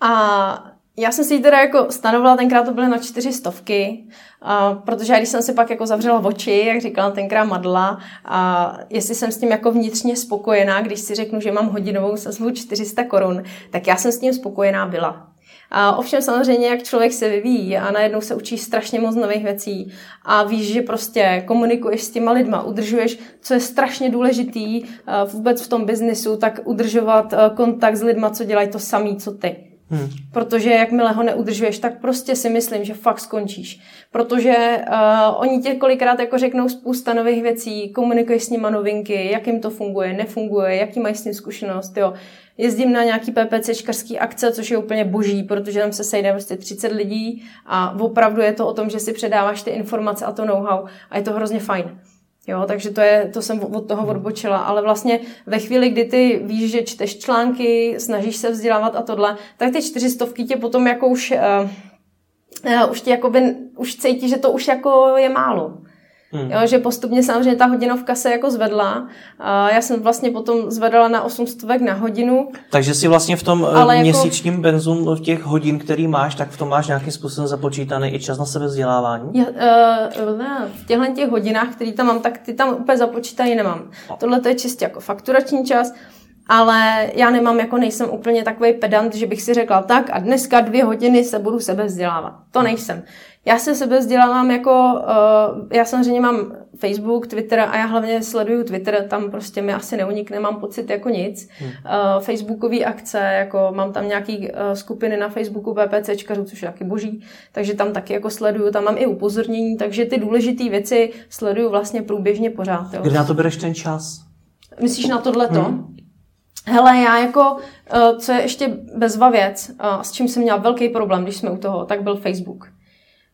A já jsem si ji teda jako stanovila, tenkrát to byly na čtyři stovky, a, protože když jsem si pak jako zavřela oči, jak říkala tenkrát Madla, a jestli jsem s tím jako vnitřně spokojená, když si řeknu, že mám hodinovou sazbu 400 korun, tak já jsem s tím spokojená byla. A ovšem samozřejmě, jak člověk se vyvíjí a najednou se učí strašně moc nových věcí a víš, že prostě komunikuješ s těma lidma, udržuješ, co je strašně důležitý vůbec v tom biznisu, tak udržovat kontakt s lidma, co dělají to samý, co ty. Hmm. Protože jakmile ho neudržuješ, tak prostě si myslím, že fakt skončíš. Protože uh, oni tě kolikrát jako řeknou spousta nových věcí, komunikuješ s nima novinky, jak jim to funguje, nefunguje, jaký mají s tím zkušenost, jo. Jezdím na nějaký PPCčkarský akce, což je úplně boží, protože tam se sejde prostě 30 lidí a opravdu je to o tom, že si předáváš ty informace a to know-how a je to hrozně fajn. Jo, takže to, je, to jsem od toho odbočila, ale vlastně ve chvíli, kdy ty víš, že čteš články, snažíš se vzdělávat a tohle, tak ty čtyřistovky tě potom jako už, uh, uh, už tě jakoby, už cítí, že to už jako je málo. Hmm. Jo, že postupně samozřejmě ta hodinovka se jako zvedla. A já jsem vlastně potom zvedala na 800 na hodinu. Takže si vlastně v tom eh, Ale jako- měsíčním jako... benzum v těch hodin, který máš, tak v tom máš nějakým způsobem započítaný i čas na sebe vzdělávání? Já, uh, ne, v těchto těch hodinách, který tam mám, tak ty tam úplně započítaný nemám. Oh. Tohle to je čistě jako fakturační čas. Ale já nemám, jako nejsem úplně takový pedant, že bych si řekla tak a dneska dvě hodiny se budu sebe vzdělávat. To nejsem. Já se sebe vzdělávám jako, uh, já samozřejmě mám Facebook, Twitter a já hlavně sleduju Twitter, tam prostě mi asi neunikne, mám pocit jako nic. Hmm. Uh, Facebookové akce, jako mám tam nějaký uh, skupiny na Facebooku PPCčkařů, což je taky boží, takže tam taky jako sleduju, tam mám i upozornění, takže ty důležité věci sleduju vlastně průběžně pořád. Jo. Kde na to bereš ten čas? Myslíš na tohleto? Hmm. Hele, já jako, co je ještě bezva věc, s čím jsem měla velký problém, když jsme u toho, tak byl Facebook.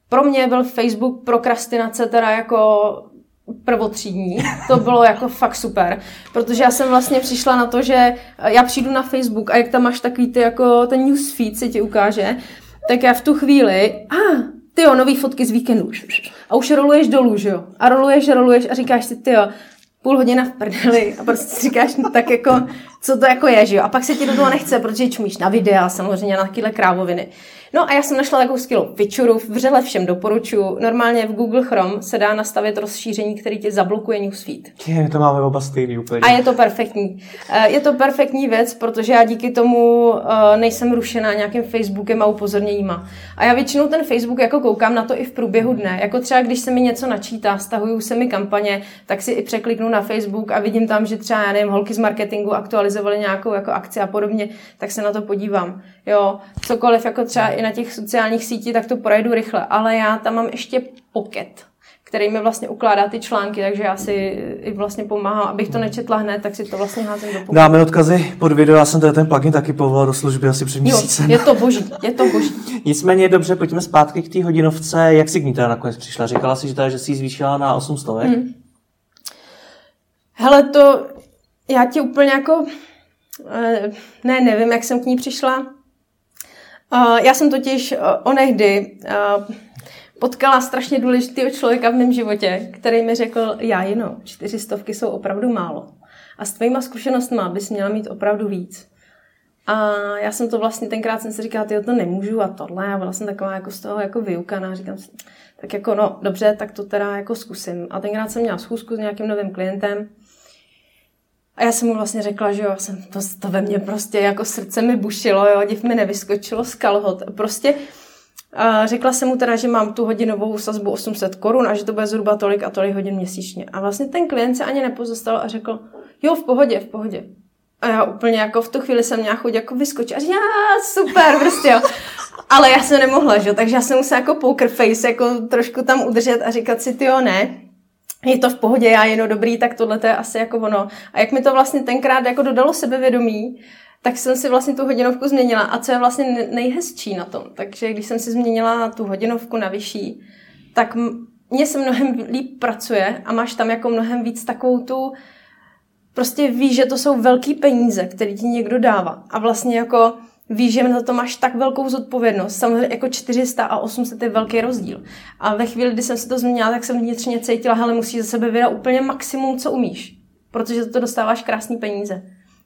Pro mě byl Facebook prokrastinace teda jako prvotřídní. To bylo jako fakt super, protože já jsem vlastně přišla na to, že já přijdu na Facebook a jak tam máš takový ty jako ten newsfeed se ti ukáže, tak já v tu chvíli, a ah, ty jo, nový fotky z víkendu. A už roluješ dolů, že jo? A roluješ, roluješ a říkáš si, ty jo, půl hodina v prdeli a prostě si říkáš, no, tak jako, co to jako je, že jo? A pak se ti do toho nechce, protože čumíš na videa, samozřejmě na takové krávoviny. No a já jsem našla takovou skvělou feature, vřele všem doporučuji. Normálně v Google Chrome se dá nastavit rozšíření, který ti zablokuje newsfeed. Je, to máme oba stejný úplně. A je to perfektní. Eh, je to perfektní věc, protože já díky tomu eh, nejsem rušená nějakým Facebookem a upozorněníma. A já většinou ten Facebook jako koukám na to i v průběhu dne. Jako třeba, když se mi něco načítá, stahují se mi kampaně, tak si i překliknu na Facebook a vidím tam, že třeba, já nevím, holky z marketingu aktualizovaly nějakou jako akci a podobně, tak se na to podívám. Jo, cokoliv jako třeba i na těch sociálních sítích, tak to projdu rychle. Ale já tam mám ještě pocket, který mi vlastně ukládá ty články, takže já si i vlastně pomáhám, abych to nečetla hned, tak si to vlastně házím do pokoje. Dáme odkazy pod video, já jsem ten plugin taky povolal do služby asi před měsícem. Jo, je to boží, je to boží. Nicméně dobře, pojďme zpátky k té hodinovce. Jak si k ní teda nakonec přišla? Říkala si, že, teda, že jsi ji zvýšila na 800? Hmm. Hele, to já ti úplně jako, eh, ne, nevím, jak jsem k ní přišla. Uh, já jsem totiž uh, onehdy potkala strašně důležitého člověka v mém životě, který mi řekl, já jino, čtyři stovky jsou opravdu málo. A s tvýma zkušenostma bys měla mít opravdu víc. A já jsem to vlastně tenkrát jsem si říkala, ty to nemůžu a tohle. Já byla jsem taková jako z toho jako vyukaná. Říkám si, tak jako no dobře, tak to teda jako zkusím. A tenkrát jsem měla schůzku s nějakým novým klientem a já jsem mu vlastně řekla, že jo, jsem, to, to ve mně prostě jako srdce mi bušilo, jo, div mi nevyskočilo z kalhot. Prostě a řekla jsem mu teda, že mám tu hodinovou sazbu 800 korun a že to bude zhruba tolik a tolik hodin měsíčně. A vlastně ten klient se ani nepozostal a řekl, jo, v pohodě, v pohodě. A já úplně jako v tu chvíli jsem měla chuť jako vyskočit a říct, super, prostě jo. Ale já jsem nemohla, že takže já jsem musela jako poker face jako trošku tam udržet a říkat si, ty jo, ne, je to v pohodě, já jenom dobrý, tak tohle to je asi jako ono. A jak mi to vlastně tenkrát jako dodalo sebevědomí, tak jsem si vlastně tu hodinovku změnila. A co je vlastně nejhezčí na tom? Takže když jsem si změnila tu hodinovku na vyšší, tak mně se mnohem líp pracuje a máš tam jako mnohem víc takovou tu, prostě víš, že to jsou velký peníze, které ti někdo dává. A vlastně jako víš, že na to máš tak velkou zodpovědnost. Samozřejmě jako 400 a 800 je velký rozdíl. A ve chvíli, kdy jsem si to změnila, tak jsem vnitřně cítila, hele, musíš za sebe vydat úplně maximum, co umíš. Protože za to dostáváš krásné peníze.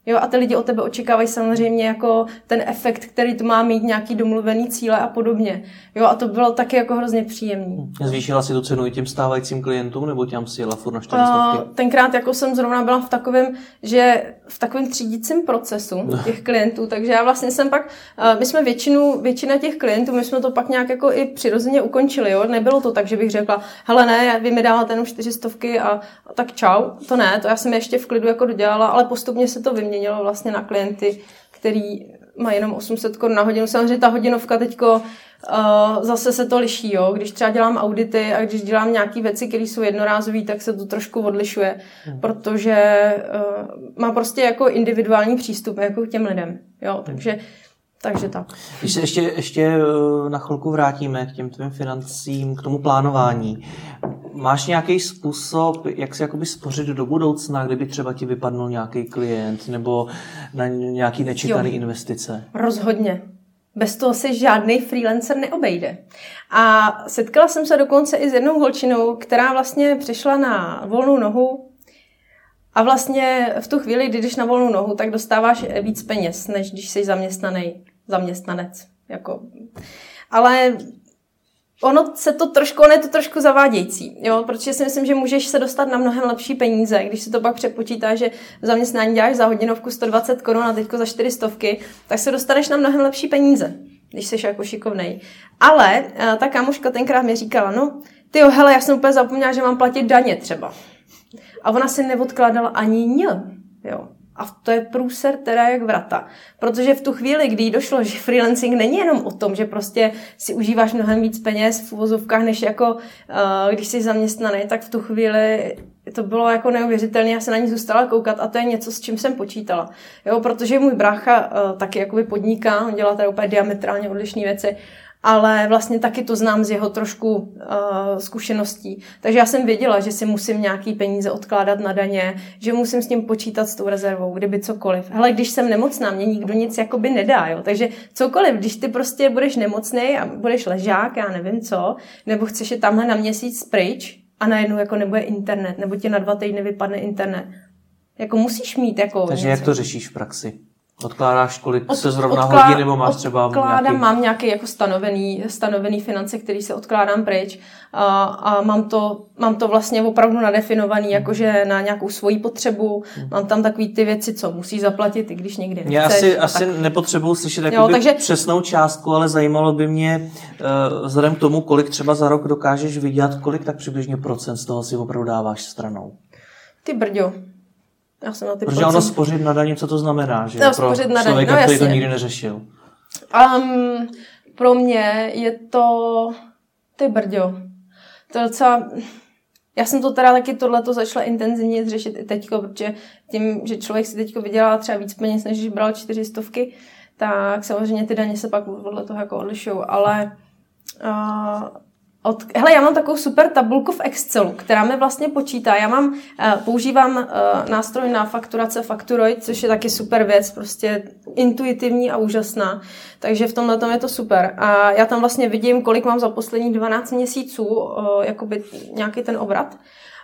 Jo, a ty lidi od tebe očekávají samozřejmě jako ten efekt, který to má mít, nějaký domluvený cíle a podobně. Jo, a to bylo taky jako hrozně příjemný. Zvýšila si tu cenu i těm stávajícím klientům, nebo těm si jela furt na 400? Uh, tenkrát jako jsem zrovna byla v takovém, že v takovém třídícím procesu no. těch klientů, takže já vlastně jsem pak, uh, my jsme většinu, většina těch klientů, my jsme to pak nějak jako i přirozeně ukončili, jo, nebylo to tak, že bych řekla, hele ne, vy mi dáváte jenom 400 a, a tak čau, to ne, to já jsem ještě v klidu jako dodělala, ale postupně se to vyměnilo změnilo vlastně na klienty, který má jenom 800 korun na hodinu. Samozřejmě ta hodinovka teďko uh, zase se to liší, jo. Když třeba dělám audity a když dělám nějaké věci, které jsou jednorázové, tak se to trošku odlišuje, hmm. protože uh, má prostě jako individuální přístup jako k těm lidem, jo. Hmm. Takže takže tak. Když se ještě, ještě eh, na chvilku vrátíme k těm tvým financím, k tomu plánování. Máš nějaký způsob, jak si jakoby spořit do budoucna, kdyby třeba ti vypadnul nějaký klient nebo na nějaký nečekaný jo. investice? Rozhodně. Bez toho se žádný freelancer neobejde. A setkala jsem se dokonce i s jednou holčinou, která vlastně přišla na volnou nohu a vlastně v tu chvíli, kdy jdeš na volnou nohu, tak dostáváš víc peněz, než když jsi zaměstnaný zaměstnanec. Jako. Ale ono se to trošku, ono je to trošku zavádějící, jo, protože si myslím, že můžeš se dostat na mnohem lepší peníze, když si to pak přepočítá, že v zaměstnání děláš za hodinovku 120 korun a teďko za 400, tak se dostaneš na mnohem lepší peníze, když jsi jako šikovnej. Ale eh, ta kámoška tenkrát mi říkala, no, ty jo, hele, já jsem úplně zapomněla, že mám platit daně třeba. A ona si neodkládala ani ně, jo. A to je průser teda jak vrata. Protože v tu chvíli, kdy došlo, že freelancing není jenom o tom, že prostě si užíváš mnohem víc peněz v uvozovkách, než jako uh, když jsi zaměstnaný, tak v tu chvíli to bylo jako neuvěřitelné, já se na ní zůstala koukat a to je něco, s čím jsem počítala. Jo, protože můj brácha uh, taky jakoby podniká, on dělá tady úplně diametrálně odlišné věci ale vlastně taky to znám z jeho trošku uh, zkušeností. Takže já jsem věděla, že si musím nějaký peníze odkládat na daně, že musím s tím počítat s tou rezervou, kdyby cokoliv. Hele, když jsem nemocná, mě nikdo nic jakoby nedá, jo. Takže cokoliv, když ty prostě budeš nemocný a budeš ležák, já nevím co, nebo chceš je tamhle na měsíc pryč a najednou jako nebude internet, nebo ti na dva týdny vypadne internet. Jako musíš mít jako Takže něco. jak to řešíš v praxi? Odkládáš, kolik Od- se zrovna odklá- hodí, nebo máš třeba Odkládám, nějaký... mám nějaký jako stanovený, stanovený finance, který se odkládám pryč a, a mám, to, mám to vlastně opravdu nadefinovaný, jakože na nějakou svoji potřebu. Mám tam takový ty věci, co musíš zaplatit, i když někdy nechceš. Já asi, a asi tak. nepotřebuji slyšet Jo, takže- přesnou částku, ale zajímalo by mě, uh, vzhledem k tomu, kolik třeba za rok dokážeš vydělat, kolik tak přibližně procent z toho si opravdu dáváš stranou. Ty brďo. Já jsem na ty Protože ono procent- spořit na daně, co to znamená, že? No, Pro spořit na daně, člověka, no který to nikdy neřešil. Um, pro mě je to... Ty brďo. To je docela... Já jsem to teda taky tohleto začala intenzivně řešit i teďko, protože tím, že člověk si teďko vydělá třeba víc peněz, než když bral čtyři stovky, tak samozřejmě ty daně se pak podle toho jako odlišují, ale uh, od, hele, já mám takovou super tabulku v Excelu, která mi vlastně počítá. Já mám, uh, používám uh, nástroj na fakturace Facturoid, což je taky super věc, prostě intuitivní a úžasná. Takže v tomhle tom je to super. A já tam vlastně vidím, kolik mám za poslední 12 měsíců, uh, jakoby nějaký ten obrat.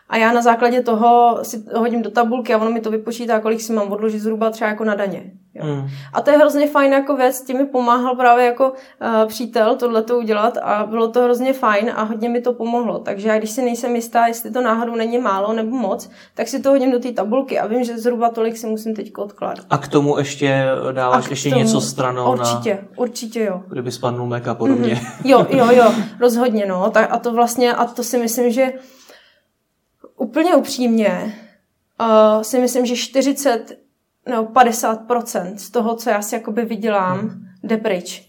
A já na základě toho si hodím do tabulky a ono mi to vypočítá, kolik si mám odložit zhruba třeba jako na daně. Jo. Mm. A to je hrozně fajn jako věc, tím mi pomáhal právě jako uh, přítel tohle to udělat a bylo to hrozně fajn a hodně mi to pomohlo. Takže já když si nejsem jistá, jestli to náhodou není málo nebo moc, tak si to hodím do té tabulky a vím, že zhruba tolik si musím teď odkládat. A k tomu ještě dáváš k ještě tomu- něco stranou Určitě, na, určitě jo. kdyby spadnul mek a podobně. Mhm. Jo, jo, jo, rozhodně, no. Tak, a to vlastně, a to si myslím, že úplně upřímně uh, si myslím, že 40 nebo 50% z toho, co já si jakoby vydělám, jde pryč.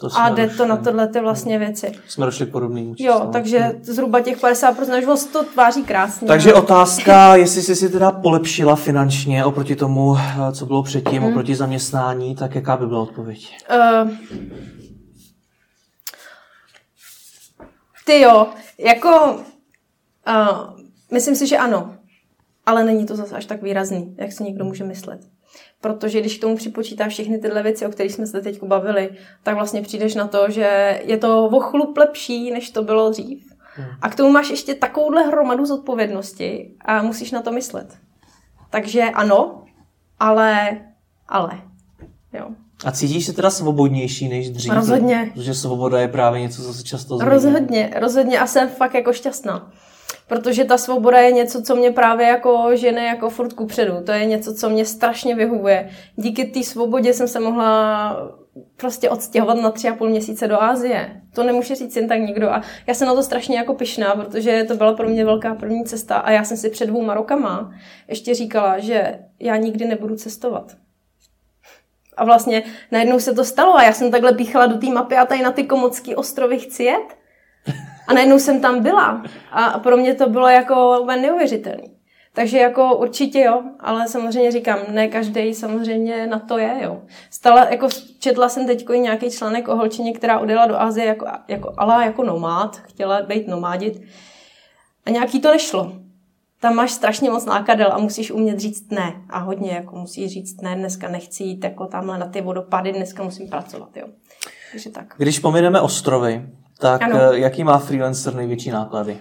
To A jde to na došli- tyhle ty vlastně věci. Jsme došli k podobným Jo, číslům. takže zhruba těch 50%, až moc to tváří krásně. Takže otázka, jestli jsi si teda polepšila finančně oproti tomu, eh, co bylo předtím, Mhm. oproti zaměstnání, tak jaká by byla odpověď? Uh, ty jo, jako uh, myslím si, že ano, ale není to zase až tak výrazný, jak si někdo může myslet. Protože když k tomu připočítáš všechny tyhle věci, o kterých jsme se teď bavili, tak vlastně přijdeš na to, že je to o chlup lepší, než to bylo dřív. A k tomu máš ještě takovouhle hromadu zodpovědnosti a musíš na to myslet. Takže ano, ale, ale, jo. A cítíš se teda svobodnější než dřív? Rozhodně. Protože svoboda je právě něco, co se často zmiňuje. Rozhodně, rozhodně a jsem fakt jako šťastná. Protože ta svoboda je něco, co mě právě jako žene jako furt kupředu. To je něco, co mě strašně vyhovuje. Díky té svobodě jsem se mohla prostě odstěhovat na tři a půl měsíce do Ázie. To nemůže říct jen tak nikdo. A já jsem na to strašně jako pyšná, protože to byla pro mě velká první cesta. A já jsem si před dvouma rokama ještě říkala, že já nikdy nebudu cestovat. A vlastně najednou se to stalo a já jsem takhle píchala do té mapy a tady na ty komodský ostrovy chci jet. A najednou jsem tam byla. A pro mě to bylo jako neuvěřitelné. Takže jako určitě jo, ale samozřejmě říkám, ne každý samozřejmě na to je, jo. Stala, jako četla jsem teď nějaký článek o holčině, která odjela do Azie jako, jako, ale jako nomád, chtěla být nomádit. A nějaký to nešlo. Tam máš strašně moc nákadel a musíš umět říct ne. A hodně jako musíš říct ne, dneska nechci jít jako tamhle na ty vodopady, dneska musím pracovat, jo. Takže tak. Když pomineme ostrovy, tak Ano. eh, jaký má freelancer největší náklady?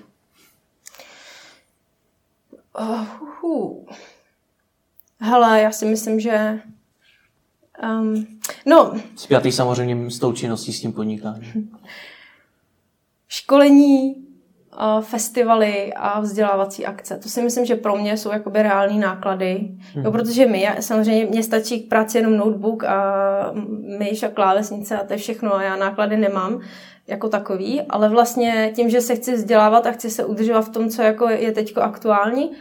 Uh, uh. Hele, já si myslím, že... Um, no, Spjatý samozřejmě s tou činností, s tím podnikáním. školení, uh, festivaly a vzdělávací akce. To si myslím, že pro mě jsou jakoby reální náklady. Hmm. Jo, protože my, já- samozřejmě mě stačí k práci jenom notebook a myš a klávesnice a to je všechno a já náklady nemám jako takový, ale vlastně tím, že se chci vzdělávat a chci se udržovat v tom, co jako je teď aktuální,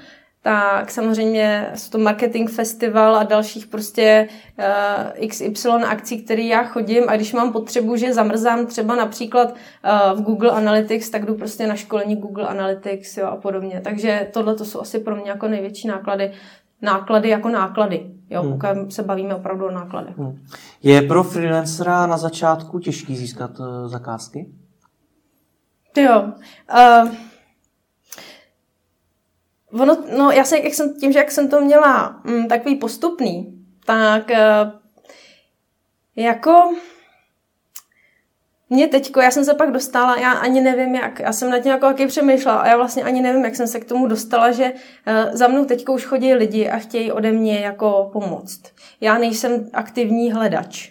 tak samozřejmě jsou to marketing festival a dalších prostě uh, XY akcí, které já chodím a když mám potřebu, že zamrzám třeba například uh, v Google Analytics, tak jdu prostě na školení Google Analytics jo, a podobně. Takže tohle to jsou asi pro mě jako největší náklady. Náklady jako náklady. Jo, hmm. pokud se bavíme opravdu o nákladech. Hmm. Je pro freelancera na začátku těžký získat uh, zakázky? Jo. Uh, ono, no, já se, jak jsem, tím, že jak jsem to měla mm, takový postupný, tak uh, jako mě teďko, já jsem se pak dostala, já ani nevím jak, já jsem nad tím jako jaký přemýšlela a já vlastně ani nevím, jak jsem se k tomu dostala, že uh, za mnou teďko už chodí lidi a chtějí ode mě jako pomoct. Já nejsem aktivní hledač.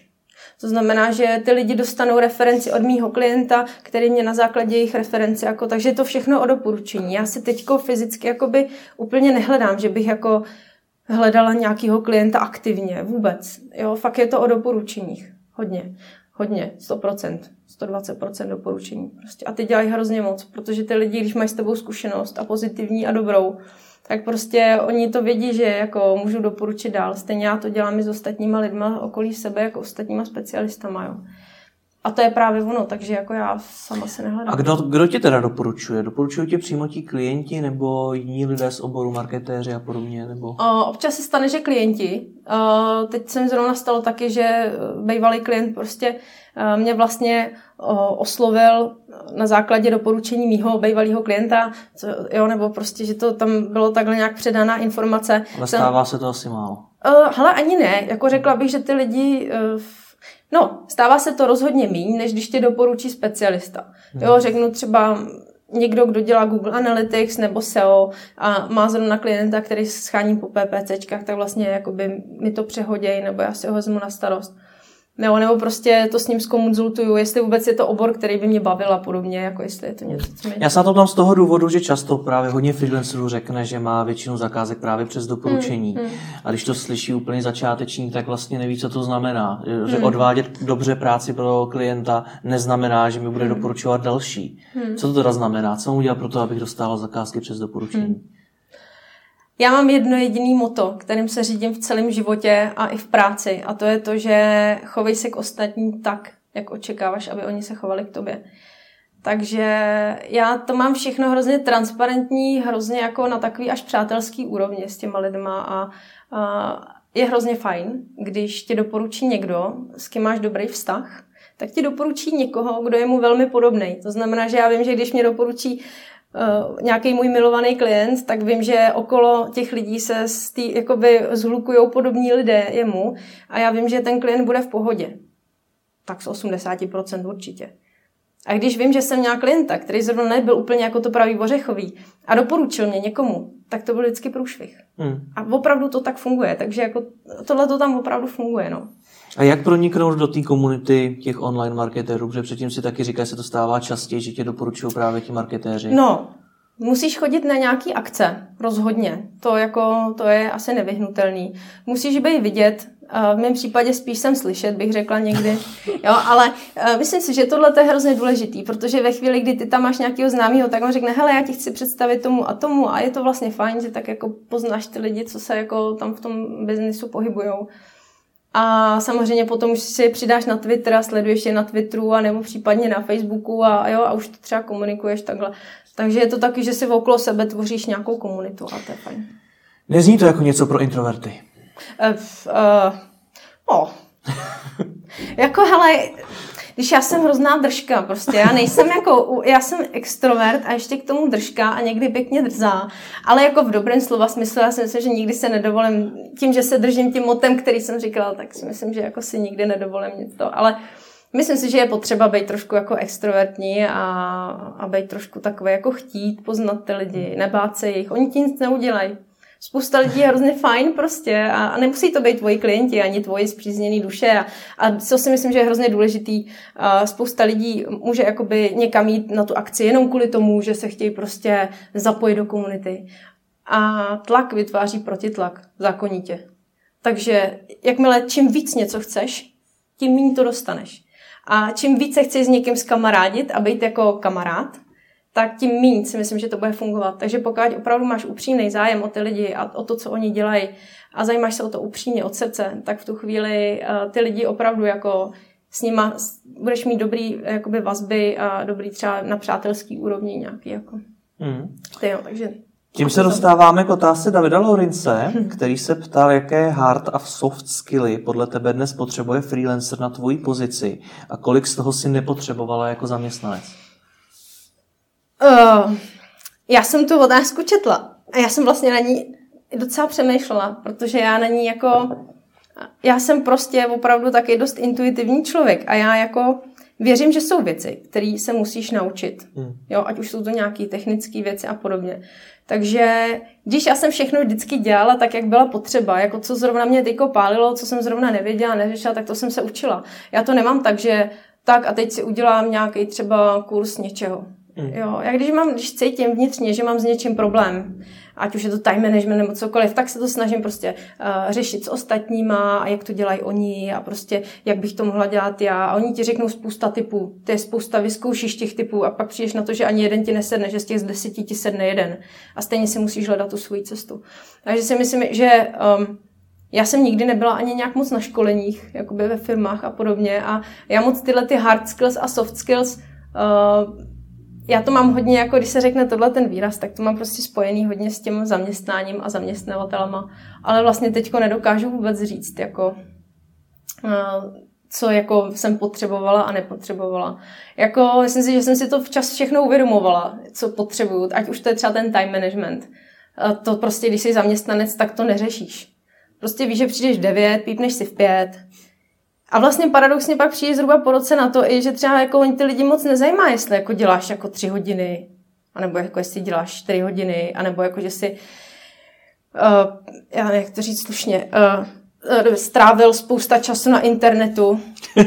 To znamená, že ty lidi dostanou referenci od mýho klienta, který mě na základě jejich reference, jako, takže je to všechno o doporučení. Já si teďko fyzicky jakoby úplně nehledám, že bych jako hledala nějakého klienta aktivně, vůbec. Jo, fakt je to o doporučeních. Hodně, hodně, 100%, 120% doporučení. Prostě. A ty dělají hrozně moc, protože ty lidi, když mají s tebou zkušenost a pozitivní a dobrou, tak prostě oni to vědí, že jako můžu doporučit dál. Stejně já to dělám i s ostatníma lidma okolí sebe, jako ostatníma specialistama. Jo. A to je právě ono, takže jako já sama se nehledám. A kdo, kdo tě teda doporučuje? Doporučují tě přímo ti klienti nebo jiní lidé z oboru marketéři a podobně? Nebo? Uh, občas se stane, že klienti. Uh, teď se mi zrovna stalo taky, že bývalý klient prostě uh, mě vlastně uh, oslovil na základě doporučení mýho bývalého klienta, co, jo, nebo prostě, že to tam bylo takhle nějak předaná informace. Ale stává se to asi málo. Uh, hele, ani ne. Jako řekla bych, že ty lidi uh, No, stává se to rozhodně méně, než když tě doporučí specialista. Jo, řeknu třeba někdo, kdo dělá Google Analytics nebo SEO a má zrovna klienta, který schání po PPCčkách, tak vlastně jakoby mi to přehodějí nebo já si ho vezmu na starost. Nebo, nebo prostě to s ním zkonzultuju, jestli vůbec je to obor, který by mě bavil a podobně, jako jestli je to něco, co mě... Já se na to tam z toho důvodu, že často právě hodně freelancerů řekne, že má většinu zakázek právě přes doporučení. Hmm, hmm. A když to slyší úplně začátečník, tak vlastně neví, co to znamená. Že hmm. odvádět dobře práci pro klienta neznamená, že mi bude hmm. doporučovat další. Hmm. Co to teda znamená? Co mu udělat pro to, abych dostával zakázky přes doporučení? Hmm. Já mám jedno jediný moto, kterým se řídím v celém životě a i v práci a to je to, že chovej se k ostatním tak, jak očekáváš, aby oni se chovali k tobě. Takže já to mám všechno hrozně transparentní, hrozně jako na takový až přátelský úrovni s těma lidma a, a je hrozně fajn, když tě doporučí někdo, s kým máš dobrý vztah, tak ti doporučí někoho, kdo je mu velmi podobný. To znamená, že já vím, že když mě doporučí uh, nějaký můj milovaný klient, tak vím, že okolo těch lidí se stý, jakoby zhlukují podobní lidé jemu a já vím, že ten klient bude v pohodě. Tak z 80% určitě. A když vím, že jsem měla klienta, který zrovna nebyl úplně jako to pravý ořechový a doporučil mě někomu, tak to byl vždycky průšvih. Hmm. A opravdu to tak funguje, takže jako tohle to tam opravdu funguje. No. A jak proniknout do té komunity těch online marketérů? Protože předtím si taky říká, že se to stává častěji, že tě doporučují právě ti marketéři. No, Musíš chodit na nějaký akce, rozhodně. To, jako, to je asi nevyhnutelný. Musíš být vidět, v mém případě spíš jsem slyšet, bych řekla někdy. Jo, ale myslím si, že tohle je hrozně důležitý, protože ve chvíli, kdy ty tam máš nějakého známého, tak on řekne, hele, já ti chci představit tomu a tomu a je to vlastně fajn, že tak jako poznáš ty lidi, co se jako tam v tom biznisu pohybujou. A samozřejmě potom už si přidáš na Twitter a sleduješ je na Twitteru a nebo případně na Facebooku a, jo, a už to třeba komunikuješ takhle. Takže je to taky, že si okolo sebe tvoříš nějakou komunitu a to je fajn. Nezní to jako něco pro introverty? Uh, uh, no. jako, hele, když já jsem hrozná držka, prostě já nejsem jako, já jsem extrovert a ještě k tomu držka a někdy pěkně drzá, ale jako v dobrém slova smyslu, já si myslím, že nikdy se nedovolím, tím, že se držím tím motem, který jsem říkala, tak si myslím, že jako si nikdy nedovolím nic to, ale Myslím si, že je potřeba být trošku jako extrovertní a, a být trošku takový jako chtít poznat ty lidi, nebát se jich. Oni ti nic neudělají spousta lidí je hrozně fajn prostě a, a nemusí to být tvoji klienti ani tvoji zpřízněný duše a, a co si myslím, že je hrozně důležitý, a spousta lidí může jakoby někam jít na tu akci jenom kvůli tomu, že se chtějí prostě zapojit do komunity. A tlak vytváří protitlak zákonitě. Takže jakmile čím víc něco chceš, tím méně to dostaneš. A čím více chceš s někým zkamarádit a být jako kamarád, tak tím méně si myslím, že to bude fungovat. Takže pokud opravdu máš upřímný zájem o ty lidi a o to, co oni dělají a zajímáš se o to upřímně od srdce, tak v tu chvíli uh, ty lidi opravdu jako s nima budeš mít dobrý jakoby vazby a dobrý třeba na přátelský úrovni nějaký. Jako. Mm. jo, takže Tím se dostáváme k otázce Davida Lorince, který se ptal, jaké hard a soft skilly podle tebe dnes potřebuje freelancer na tvoji pozici a kolik z toho si nepotřebovala jako zaměstnanec? Uh, já jsem tu otázku četla a já jsem vlastně na ní docela přemýšlela, protože já na ní jako... Já jsem prostě opravdu taky dost intuitivní člověk a já jako věřím, že jsou věci, které se musíš naučit. Hmm. Jo, ať už jsou to nějaké technické věci a podobně. Takže když já jsem všechno vždycky dělala tak, jak byla potřeba, jako co zrovna mě tyko pálilo, co jsem zrovna nevěděla, neřešila, tak to jsem se učila. Já to nemám tak, že tak a teď si udělám nějaký třeba kurz něčeho. Mm. Jo, já když mám, když cítím vnitřně, že mám s něčím problém, ať už je to time management nebo cokoliv, tak se to snažím prostě uh, řešit s ostatníma a jak to dělají oni a prostě jak bych to mohla dělat já. A oni ti řeknou spousta typů, to je spousta, vyzkoušíš těch typů a pak přijdeš na to, že ani jeden ti nesedne, že z těch z deseti ti sedne jeden. A stejně si musíš hledat tu svoji cestu. Takže si myslím, že um, já jsem nikdy nebyla ani nějak moc na školeních, jakoby ve firmách a podobně. A já moc tyhle ty hard skills a soft skills uh, já to mám hodně, jako když se řekne tohle ten výraz, tak to mám prostě spojený hodně s tím zaměstnáním a zaměstnavatelama, ale vlastně teďko nedokážu vůbec říct, jako eh, co jako jsem potřebovala a nepotřebovala. Jako, myslím si, že jsem si to včas všechno uvědomovala, co potřebuju, ať už to je třeba ten time management. Eh, to prostě, když jsi zaměstnanec, tak to neřešíš. Prostě víš, že přijdeš v 9, pípneš si v 5, a vlastně paradoxně pak přijde zhruba po roce na to, i že třeba jako oni ty lidi moc nezajímá, jestli jako děláš jako tři hodiny, anebo jako jestli děláš čtyři hodiny, anebo jako že si, uh, já nevím, jak to říct slušně, uh, strávil spousta času na internetu,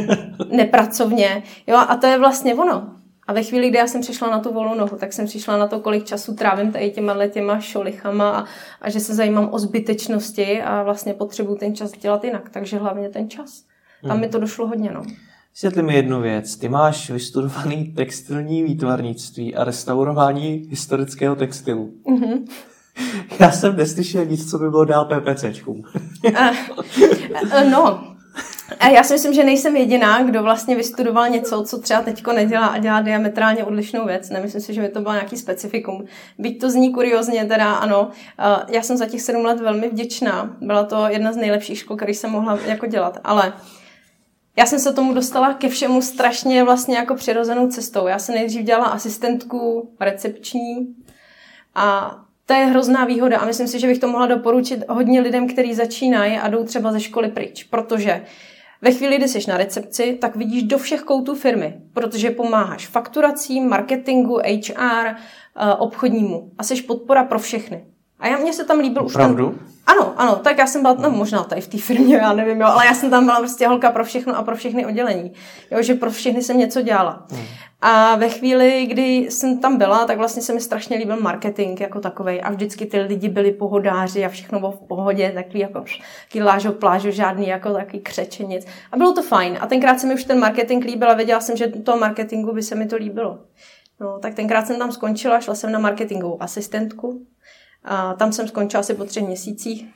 nepracovně, jo, a to je vlastně ono. A ve chvíli, kdy já jsem přišla na tu volnou nohu, tak jsem přišla na to, kolik času trávím tady těma těma šolichama a, a že se zajímám o zbytečnosti a vlastně potřebuji ten čas dělat jinak. Takže hlavně ten čas. Tam mi to došlo hodně, no. Vysvětli mi jednu věc. Ty máš vystudovaný textilní výtvarnictví a restaurování historického textilu. Mm-hmm. Já jsem neslyšel nic, co by bylo dál PPCčkům. no, a já si myslím, že nejsem jediná, kdo vlastně vystudoval něco, co třeba teďko nedělá a dělá diametrálně odlišnou věc. Nemyslím si, že by to bylo nějaký specifikum. Byť to zní kuriozně, teda ano. Já jsem za těch sedm let velmi vděčná. Byla to jedna z nejlepších škol, který jsem mohla jako dělat. Ale já jsem se tomu dostala ke všemu strašně vlastně jako přirozenou cestou. Já jsem nejdřív dělala asistentku recepční a to je hrozná výhoda a myslím si, že bych to mohla doporučit hodně lidem, kteří začínají a jdou třeba ze školy pryč, protože ve chvíli, kdy jsi na recepci, tak vidíš do všech koutů firmy, protože pomáháš fakturacím, marketingu, HR, eh, obchodnímu a jsi podpora pro všechny. A já, mně se tam líbil Opravdu? už ten... Ano, ano, tak já jsem byla, no možná tady v té firmě, já nevím, jo, ale já jsem tam byla prostě holka pro všechno a pro všechny oddělení. Jo, že pro všechny jsem něco dělala. Hmm. A ve chvíli, kdy jsem tam byla, tak vlastně se mi strašně líbil marketing jako takový. A vždycky ty lidi byli pohodáři a všechno bylo v pohodě, takový jako takový lážo, plážo, žádný jako takový křečenic. A bylo to fajn. A tenkrát se mi už ten marketing líbil a věděla jsem, že toho marketingu by se mi to líbilo. No, tak tenkrát jsem tam skončila, šla jsem na marketingovou asistentku a tam jsem skončila asi po třech měsících.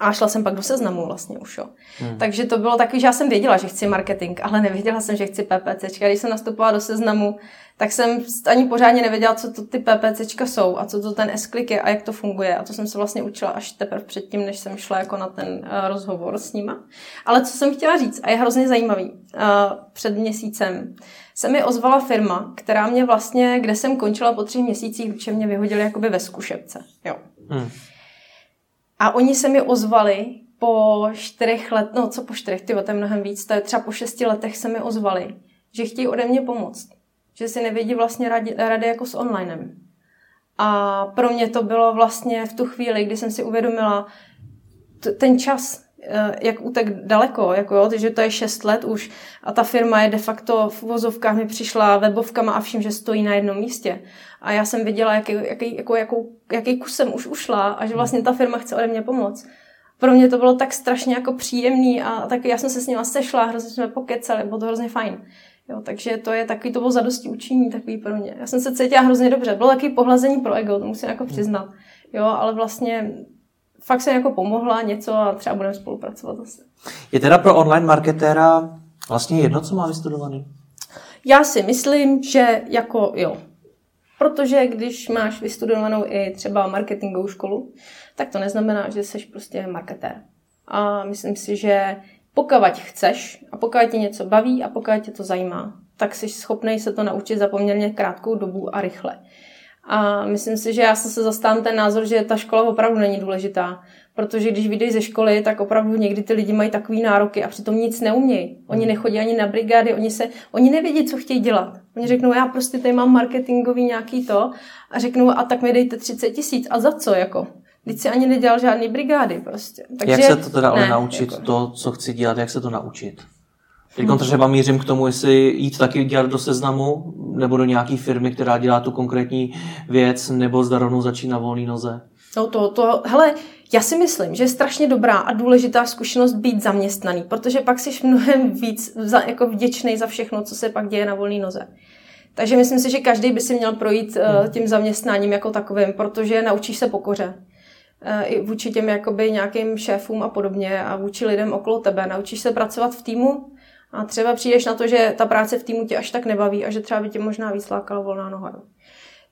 A šla jsem pak do seznamu vlastně už. Jo. Hmm. Takže to bylo takový, že já jsem věděla, že chci marketing, ale nevěděla jsem, že chci PPC. Když jsem nastupovala do seznamu, tak jsem ani pořádně nevěděla, co to ty PPC jsou a co to ten s je a jak to funguje. A to jsem se vlastně učila až teprve předtím, než jsem šla jako na ten uh, rozhovor s nima. Ale co jsem chtěla říct, a je hrozně zajímavý, uh, před měsícem se mi ozvala firma, která mě vlastně, kde jsem končila po třech měsících, protože mě vyhodili jakoby ve zkušebce. Jo. Hmm. A oni se mi ozvali po čtyřech let, no co po čtyřech, ty to je mnohem víc, to je třeba po šesti letech se mi ozvali, že chtějí ode mě pomoct. Že si nevědí vlastně rady, rady jako s onlinem. A pro mě to bylo vlastně v tu chvíli, kdy jsem si uvědomila t- ten čas, jak utek daleko, jako jo, takže to je 6 let už a ta firma je de facto v uvozovkách mi přišla webovkama a vším, že stojí na jednom místě. A já jsem viděla, jaký, jaký, jako, jakou, jaký kus jsem už ušla a že vlastně ta firma chce ode mě pomoct. Pro mě to bylo tak strašně jako příjemný a tak já jsem se s nima sešla, hrozně jsme pokecali, bylo to hrozně fajn. Jo, takže to je takový, to bylo zadosti učení takový pro mě. Já jsem se cítila hrozně dobře. Bylo takový pohlazení pro ego, to musím jako přiznat. Jo, ale vlastně fakt se jako pomohla něco a třeba budeme spolupracovat zase. Je teda pro online marketéra vlastně jedno, co má vystudovaný? Já si myslím, že jako jo. Protože když máš vystudovanou i třeba marketingovou školu, tak to neznamená, že jsi prostě marketér. A myslím si, že pokud chceš a pokud tě něco baví a pokud tě to zajímá, tak jsi schopný se to naučit za poměrně krátkou dobu a rychle. A myslím si, že já se zastávám ten názor, že ta škola opravdu není důležitá. Protože když vyjdeš ze školy, tak opravdu někdy ty lidi mají takový nároky a přitom nic neumějí. Oni nechodí ani na brigády, oni, se, oni nevědí, co chtějí dělat. Oni řeknou, já prostě tady mám marketingový nějaký to a řeknou, a tak mi dejte 30 tisíc. A za co jako? Teď si ani nedělal žádný brigády prostě. Takže, jak se to teda ale naučit, jako... to, co chci dělat, jak se to naučit? Teď hmm. třeba mířím k tomu, jestli jít taky dělat do seznamu, nebo do nějaké firmy, která dělá tu konkrétní věc, nebo zda rovnou začít na volné noze. No to, to, hele, já si myslím, že je strašně dobrá a důležitá zkušenost být zaměstnaný, protože pak jsi mnohem víc za, jako vděčný za všechno, co se pak děje na volné noze. Takže myslím si, že každý by si měl projít uh, tím zaměstnáním jako takovým, protože naučíš se pokoře. Uh, I vůči těm jakoby nějakým šéfům a podobně a vůči lidem okolo tebe. Naučíš se pracovat v týmu a třeba přijdeš na to, že ta práce v týmu tě až tak nebaví a že třeba by tě možná víc lákala volná noha.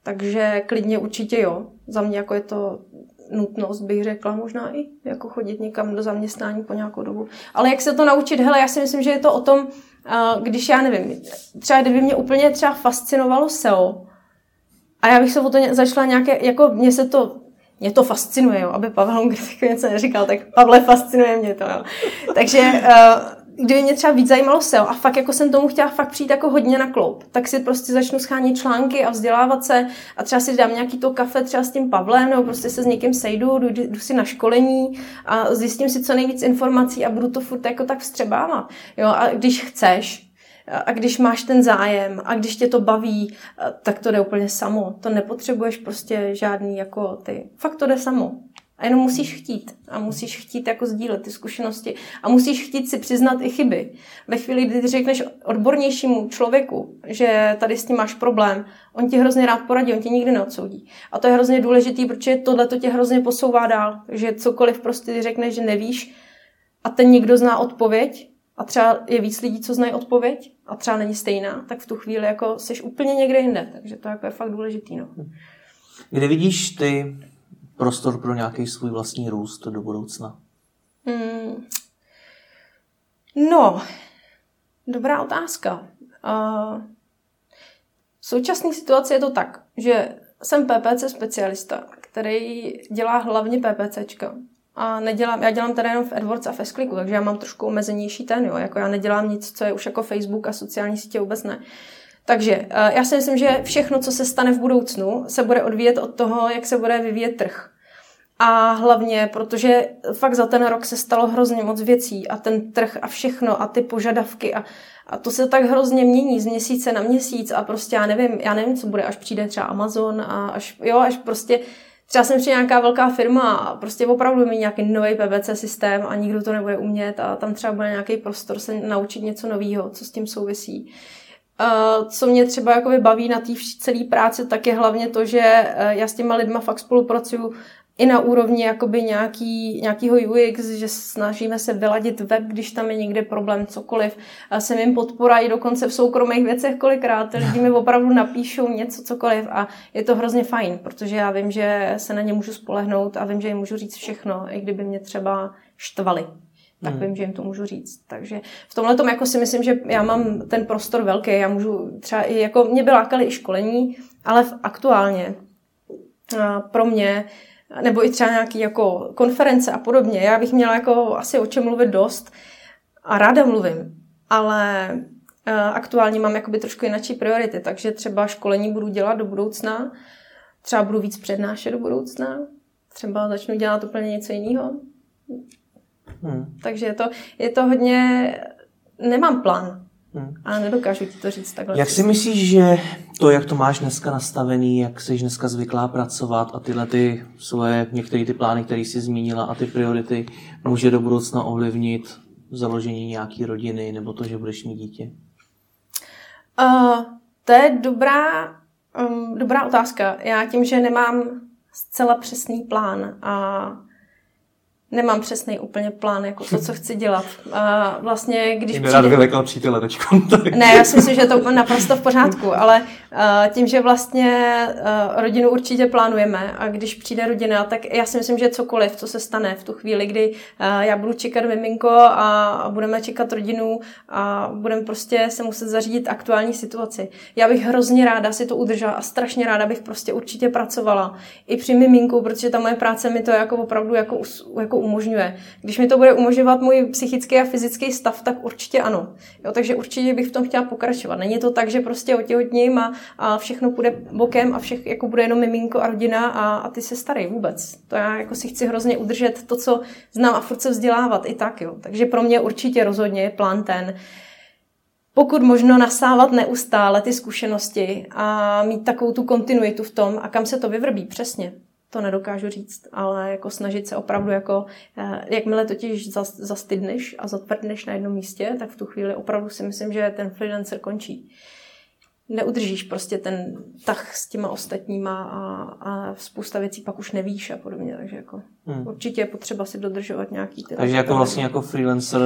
Takže klidně určitě jo. Za mě jako je to nutnost, bych řekla, možná i jako chodit někam do zaměstnání po nějakou dobu. Ale jak se to naučit? Hele, já si myslím, že je to o tom, když já nevím, třeba kdyby mě úplně třeba fascinovalo SEO, a já bych se o to začala nějaké, jako mě se to, mě to fascinuje, jo, aby Pavel Hongr něco neříkal, tak Pavle fascinuje mě to, jo. Takže uh, kdyby mě třeba víc zajímalo SEO a fakt jako jsem tomu chtěla fakt přijít jako hodně na kloup, tak si prostě začnu schánit články a vzdělávat se a třeba si dám nějaký to kafe třeba s tím Pavlem nebo prostě se s někým sejdu, jdu, jdu si na školení a zjistím si co nejvíc informací a budu to furt jako tak vstřebávat. Jo, a když chceš, a když máš ten zájem a když tě to baví, tak to jde úplně samo. To nepotřebuješ prostě žádný jako ty. Fakt to jde samo. A jenom musíš chtít. A musíš chtít jako sdílet ty zkušenosti. A musíš chtít si přiznat i chyby. Ve chvíli, kdy ty řekneš odbornějšímu člověku, že tady s tím máš problém, on ti hrozně rád poradí, on tě nikdy neodsoudí. A to je hrozně důležitý, protože tohle to tě hrozně posouvá dál. Že cokoliv prostě ty řekneš, že nevíš a ten někdo zná odpověď, a třeba je víc lidí, co znají odpověď a třeba není stejná, tak v tu chvíli jako jsi úplně někde jinde. Takže to jako je fakt důležitý. No. Kde vidíš ty prostor pro nějaký svůj vlastní růst do budoucna? Hmm. No, dobrá otázka. Uh, v současné situaci je to tak, že jsem PPC specialista, který dělá hlavně PPCčka. A nedělám, já dělám teda jenom v AdWords a s takže já mám trošku omezenější ten, jo. Jako já nedělám nic, co je už jako Facebook a sociální sítě vůbec ne. Takže já si myslím, že všechno, co se stane v budoucnu, se bude odvíjet od toho, jak se bude vyvíjet trh. A hlavně, protože fakt za ten rok se stalo hrozně moc věcí a ten trh a všechno a ty požadavky a, a to se tak hrozně mění z měsíce na měsíc a prostě já nevím, já nevím, co bude, až přijde třeba Amazon a až, jo, až prostě třeba jsem přijde nějaká velká firma a prostě opravdu mít nějaký nový PVC systém a nikdo to nebude umět a tam třeba bude nějaký prostor se naučit něco nového, co s tím souvisí. Co mě třeba jakoby baví na té celé práci, tak je hlavně to, že uh, já s těma lidma fakt spolupracuju i na úrovni jakoby nějaký, nějakýho UX, že snažíme se vyladit web, když tam je někde problém, cokoliv. A jsem jim podpora i dokonce v soukromých věcech kolikrát. Lidi mi opravdu napíšou něco, cokoliv a je to hrozně fajn, protože já vím, že se na ně můžu spolehnout a vím, že jim můžu říct všechno, i kdyby mě třeba štvali tak hmm. vím, že jim to můžu říct. Takže v tomhle tom jako si myslím, že já mám ten prostor velký, já můžu třeba i, jako mě by lákaly i školení, ale v, aktuálně pro mě nebo i třeba nějaký jako konference a podobně. Já bych měla jako asi o čem mluvit dost a ráda mluvím, ale aktuálně mám jakoby trošku jináčí priority, takže třeba školení budu dělat do budoucna, třeba budu víc přednášet do budoucna, třeba začnu dělat úplně něco jiného. Hmm. Takže je to, je to hodně, nemám plán, Hmm. A nedokážu ti to říct takhle. Jak si myslíš, že to, jak to máš dneska nastavený, jak jsi dneska zvyklá pracovat a tyhle ty svoje, některé ty plány, které jsi zmínila a ty priority, může do budoucna ovlivnit založení nějaké rodiny nebo to, že budeš mít dítě? Uh, to je dobrá, um, dobrá otázka. Já tím, že nemám zcela přesný plán a nemám přesný úplně plán, jako to, co chci dělat. A vlastně, když Jim přijde... rád vylekal přítele ne, já si myslím, že je to naprosto v pořádku, ale uh, tím, že vlastně uh, rodinu určitě plánujeme a když přijde rodina, tak já si myslím, že cokoliv, co se stane v tu chvíli, kdy uh, já budu čekat miminko a, a budeme čekat rodinu a budeme prostě se muset zařídit aktuální situaci. Já bych hrozně ráda si to udržela a strašně ráda bych prostě určitě pracovala i při miminku, protože ta moje práce mi to jako opravdu jako, jako umožňuje. Když mi to bude umožňovat můj psychický a fyzický stav, tak určitě ano. Jo, takže určitě bych v tom chtěla pokračovat. Není to tak, že prostě otěhotním a, a všechno půjde bokem a všech, jako bude jenom miminko a rodina a, a ty se starej vůbec. To já jako si chci hrozně udržet to, co znám a furt se vzdělávat i tak. Jo. Takže pro mě určitě rozhodně je plán ten, pokud možno nasávat neustále ty zkušenosti a mít takovou tu kontinuitu v tom a kam se to vyvrbí přesně to nedokážu říct, ale jako snažit se opravdu jako, eh, jakmile totiž zastydneš a zatvrdneš na jednom místě, tak v tu chvíli opravdu si myslím, že ten freelancer končí. Neudržíš prostě ten tah s těma ostatníma a, a spousta věcí pak už nevíš a podobně, takže jako hmm. určitě je potřeba si dodržovat nějaký ty... Takže jako vlastně jako freelancer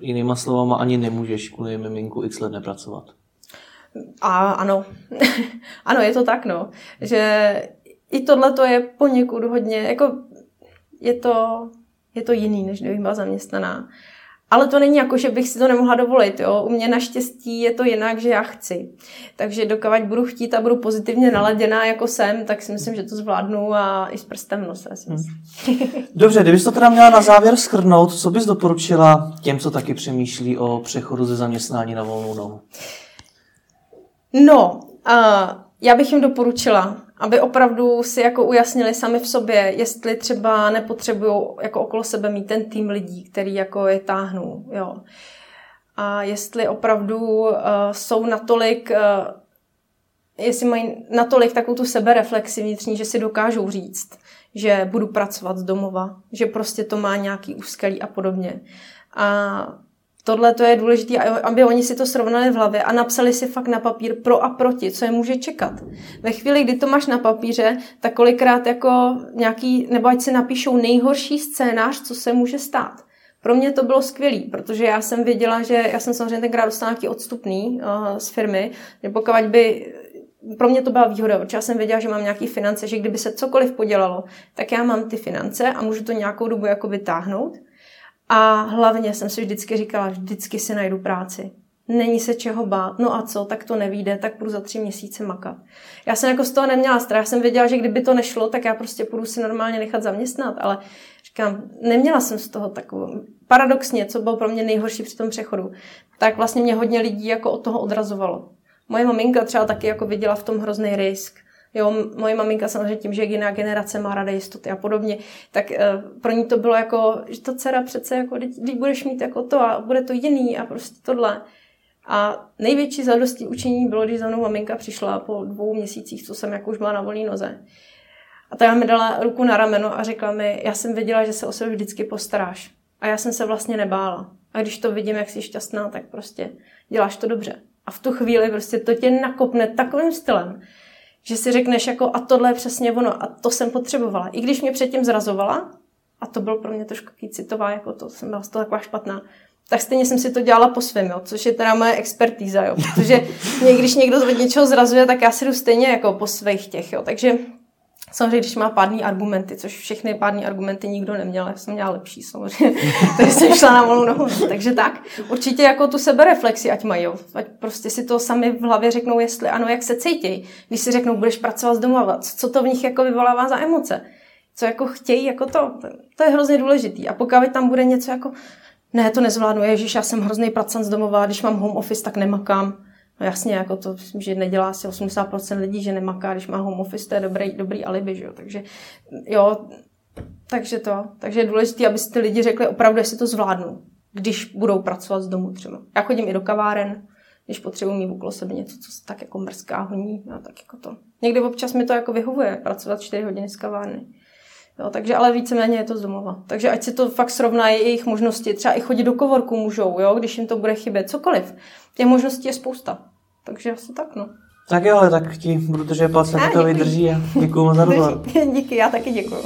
jinýma slovama ani nemůžeš kvůli miminku x let nepracovat. A ano, ano, je to tak, no, že i tohle to je poněkud hodně, jako je to, je to jiný, než kdybych byla zaměstnaná. Ale to není jako, že bych si to nemohla dovolit. Jo? U mě naštěstí je to jinak, že já chci. Takže dokavať budu chtít a budu pozitivně naladěná jako jsem, tak si myslím, že to zvládnu a i s prstem v nose. Si myslím. Dobře, kdybys to teda měla na závěr schrnout, co bys doporučila těm, co taky přemýšlí o přechodu ze zaměstnání na volnou nohu? No, uh, já bych jim doporučila, aby opravdu si jako ujasnili sami v sobě, jestli třeba nepotřebují jako okolo sebe mít ten tým lidí, který jako je táhnou, jo. A jestli opravdu uh, jsou natolik, uh, jestli mají natolik takovou tu sebereflexi vnitřní, že si dokážou říct, že budu pracovat z domova, že prostě to má nějaký úskalí a podobně. A Tohle to je důležité, aby oni si to srovnali v hlavě a napsali si fakt na papír pro a proti, co je může čekat. Ve chvíli, kdy to máš na papíře, tak kolikrát jako nějaký, nebo ať si napíšou nejhorší scénář, co se může stát. Pro mě to bylo skvělé, protože já jsem věděla, že já jsem samozřejmě tenkrát dostala nějaký odstupný uh, z firmy, že pokud by pro mě to byla výhoda, protože já jsem věděla, že mám nějaký finance, že kdyby se cokoliv podělalo, tak já mám ty finance a můžu to nějakou dobu jako vytáhnout. A hlavně jsem si vždycky říkala, vždycky si najdu práci. Není se čeho bát. No a co, tak to nevíde, tak budu za tři měsíce makat. Já jsem jako z toho neměla strach. Já jsem věděla, že kdyby to nešlo, tak já prostě půjdu si normálně nechat zaměstnat. Ale říkám, neměla jsem z toho takovou. Paradoxně, co bylo pro mě nejhorší při tom přechodu, tak vlastně mě hodně lidí jako od toho odrazovalo. Moje maminka třeba taky jako viděla v tom hrozný risk Jo, moje maminka samozřejmě tím, že jiná generace má ráda jistoty a podobně, tak uh, pro ní to bylo jako, že to dcera přece jako, když budeš mít jako to a bude to jiný a prostě tohle. A největší zadostí učení bylo, když za mnou maminka přišla po dvou měsících, co jsem jako už byla na volné noze. A ta mi dala ruku na rameno a řekla mi, já jsem věděla, že se o sebe vždycky postaráš. A já jsem se vlastně nebála. A když to vidím, jak jsi šťastná, tak prostě děláš to dobře. A v tu chvíli prostě to tě nakopne takovým stylem, že si řekneš jako a tohle je přesně ono a to jsem potřebovala. I když mě předtím zrazovala, a to bylo pro mě trošku citová, jako to jsem byla z toho taková špatná, tak stejně jsem si to dělala po svém, jo, což je teda moje expertíza, jo, protože mě, když někdo od něčeho zrazuje, tak já si jdu stejně jako po svých těch, jo, takže Samozřejmě, když má pádný argumenty, což všechny pádný argumenty nikdo neměl, já jsem měla lepší samozřejmě, takže jsem šla na volnou nohu. Takže tak, určitě jako tu sebereflexi ať mají, ať prostě si to sami v hlavě řeknou, jestli ano, jak se cítí. Když si řeknou, budeš pracovat z domova, co to v nich jako vyvolává za emoce, co jako chtějí, jako to, to je hrozně důležitý. A pokud tam bude něco jako, ne, to nezvládnu, ježiš, já jsem hrozný pracant z domova, když mám home office, tak nemakám No jasně, jako to myslím, že nedělá asi 80% lidí, že nemaká, když má home office, to je dobrý, dobrý alibi, že jo. Takže jo, takže to. Takže je důležité, aby si ty lidi řekli opravdu, jestli to zvládnou, když budou pracovat z domu třeba. Já chodím i do kaváren, když potřebuji mít okolo sebe něco, co se tak jako mrzká honí, no, tak jako to. Někdy občas mi to jako vyhovuje, pracovat 4 hodiny z kavárny. Jo, takže ale víceméně je to z domova. Takže ať si to fakt srovnají jejich možnosti, třeba i chodit do kovorku můžou, jo, když jim to bude chybět, cokoliv. Těch možností je spousta. Takže asi tak, no. Tak jo, tak ti budu držet palce, to vydrží a děkuji za rozhovor. Díky, já taky děkuji.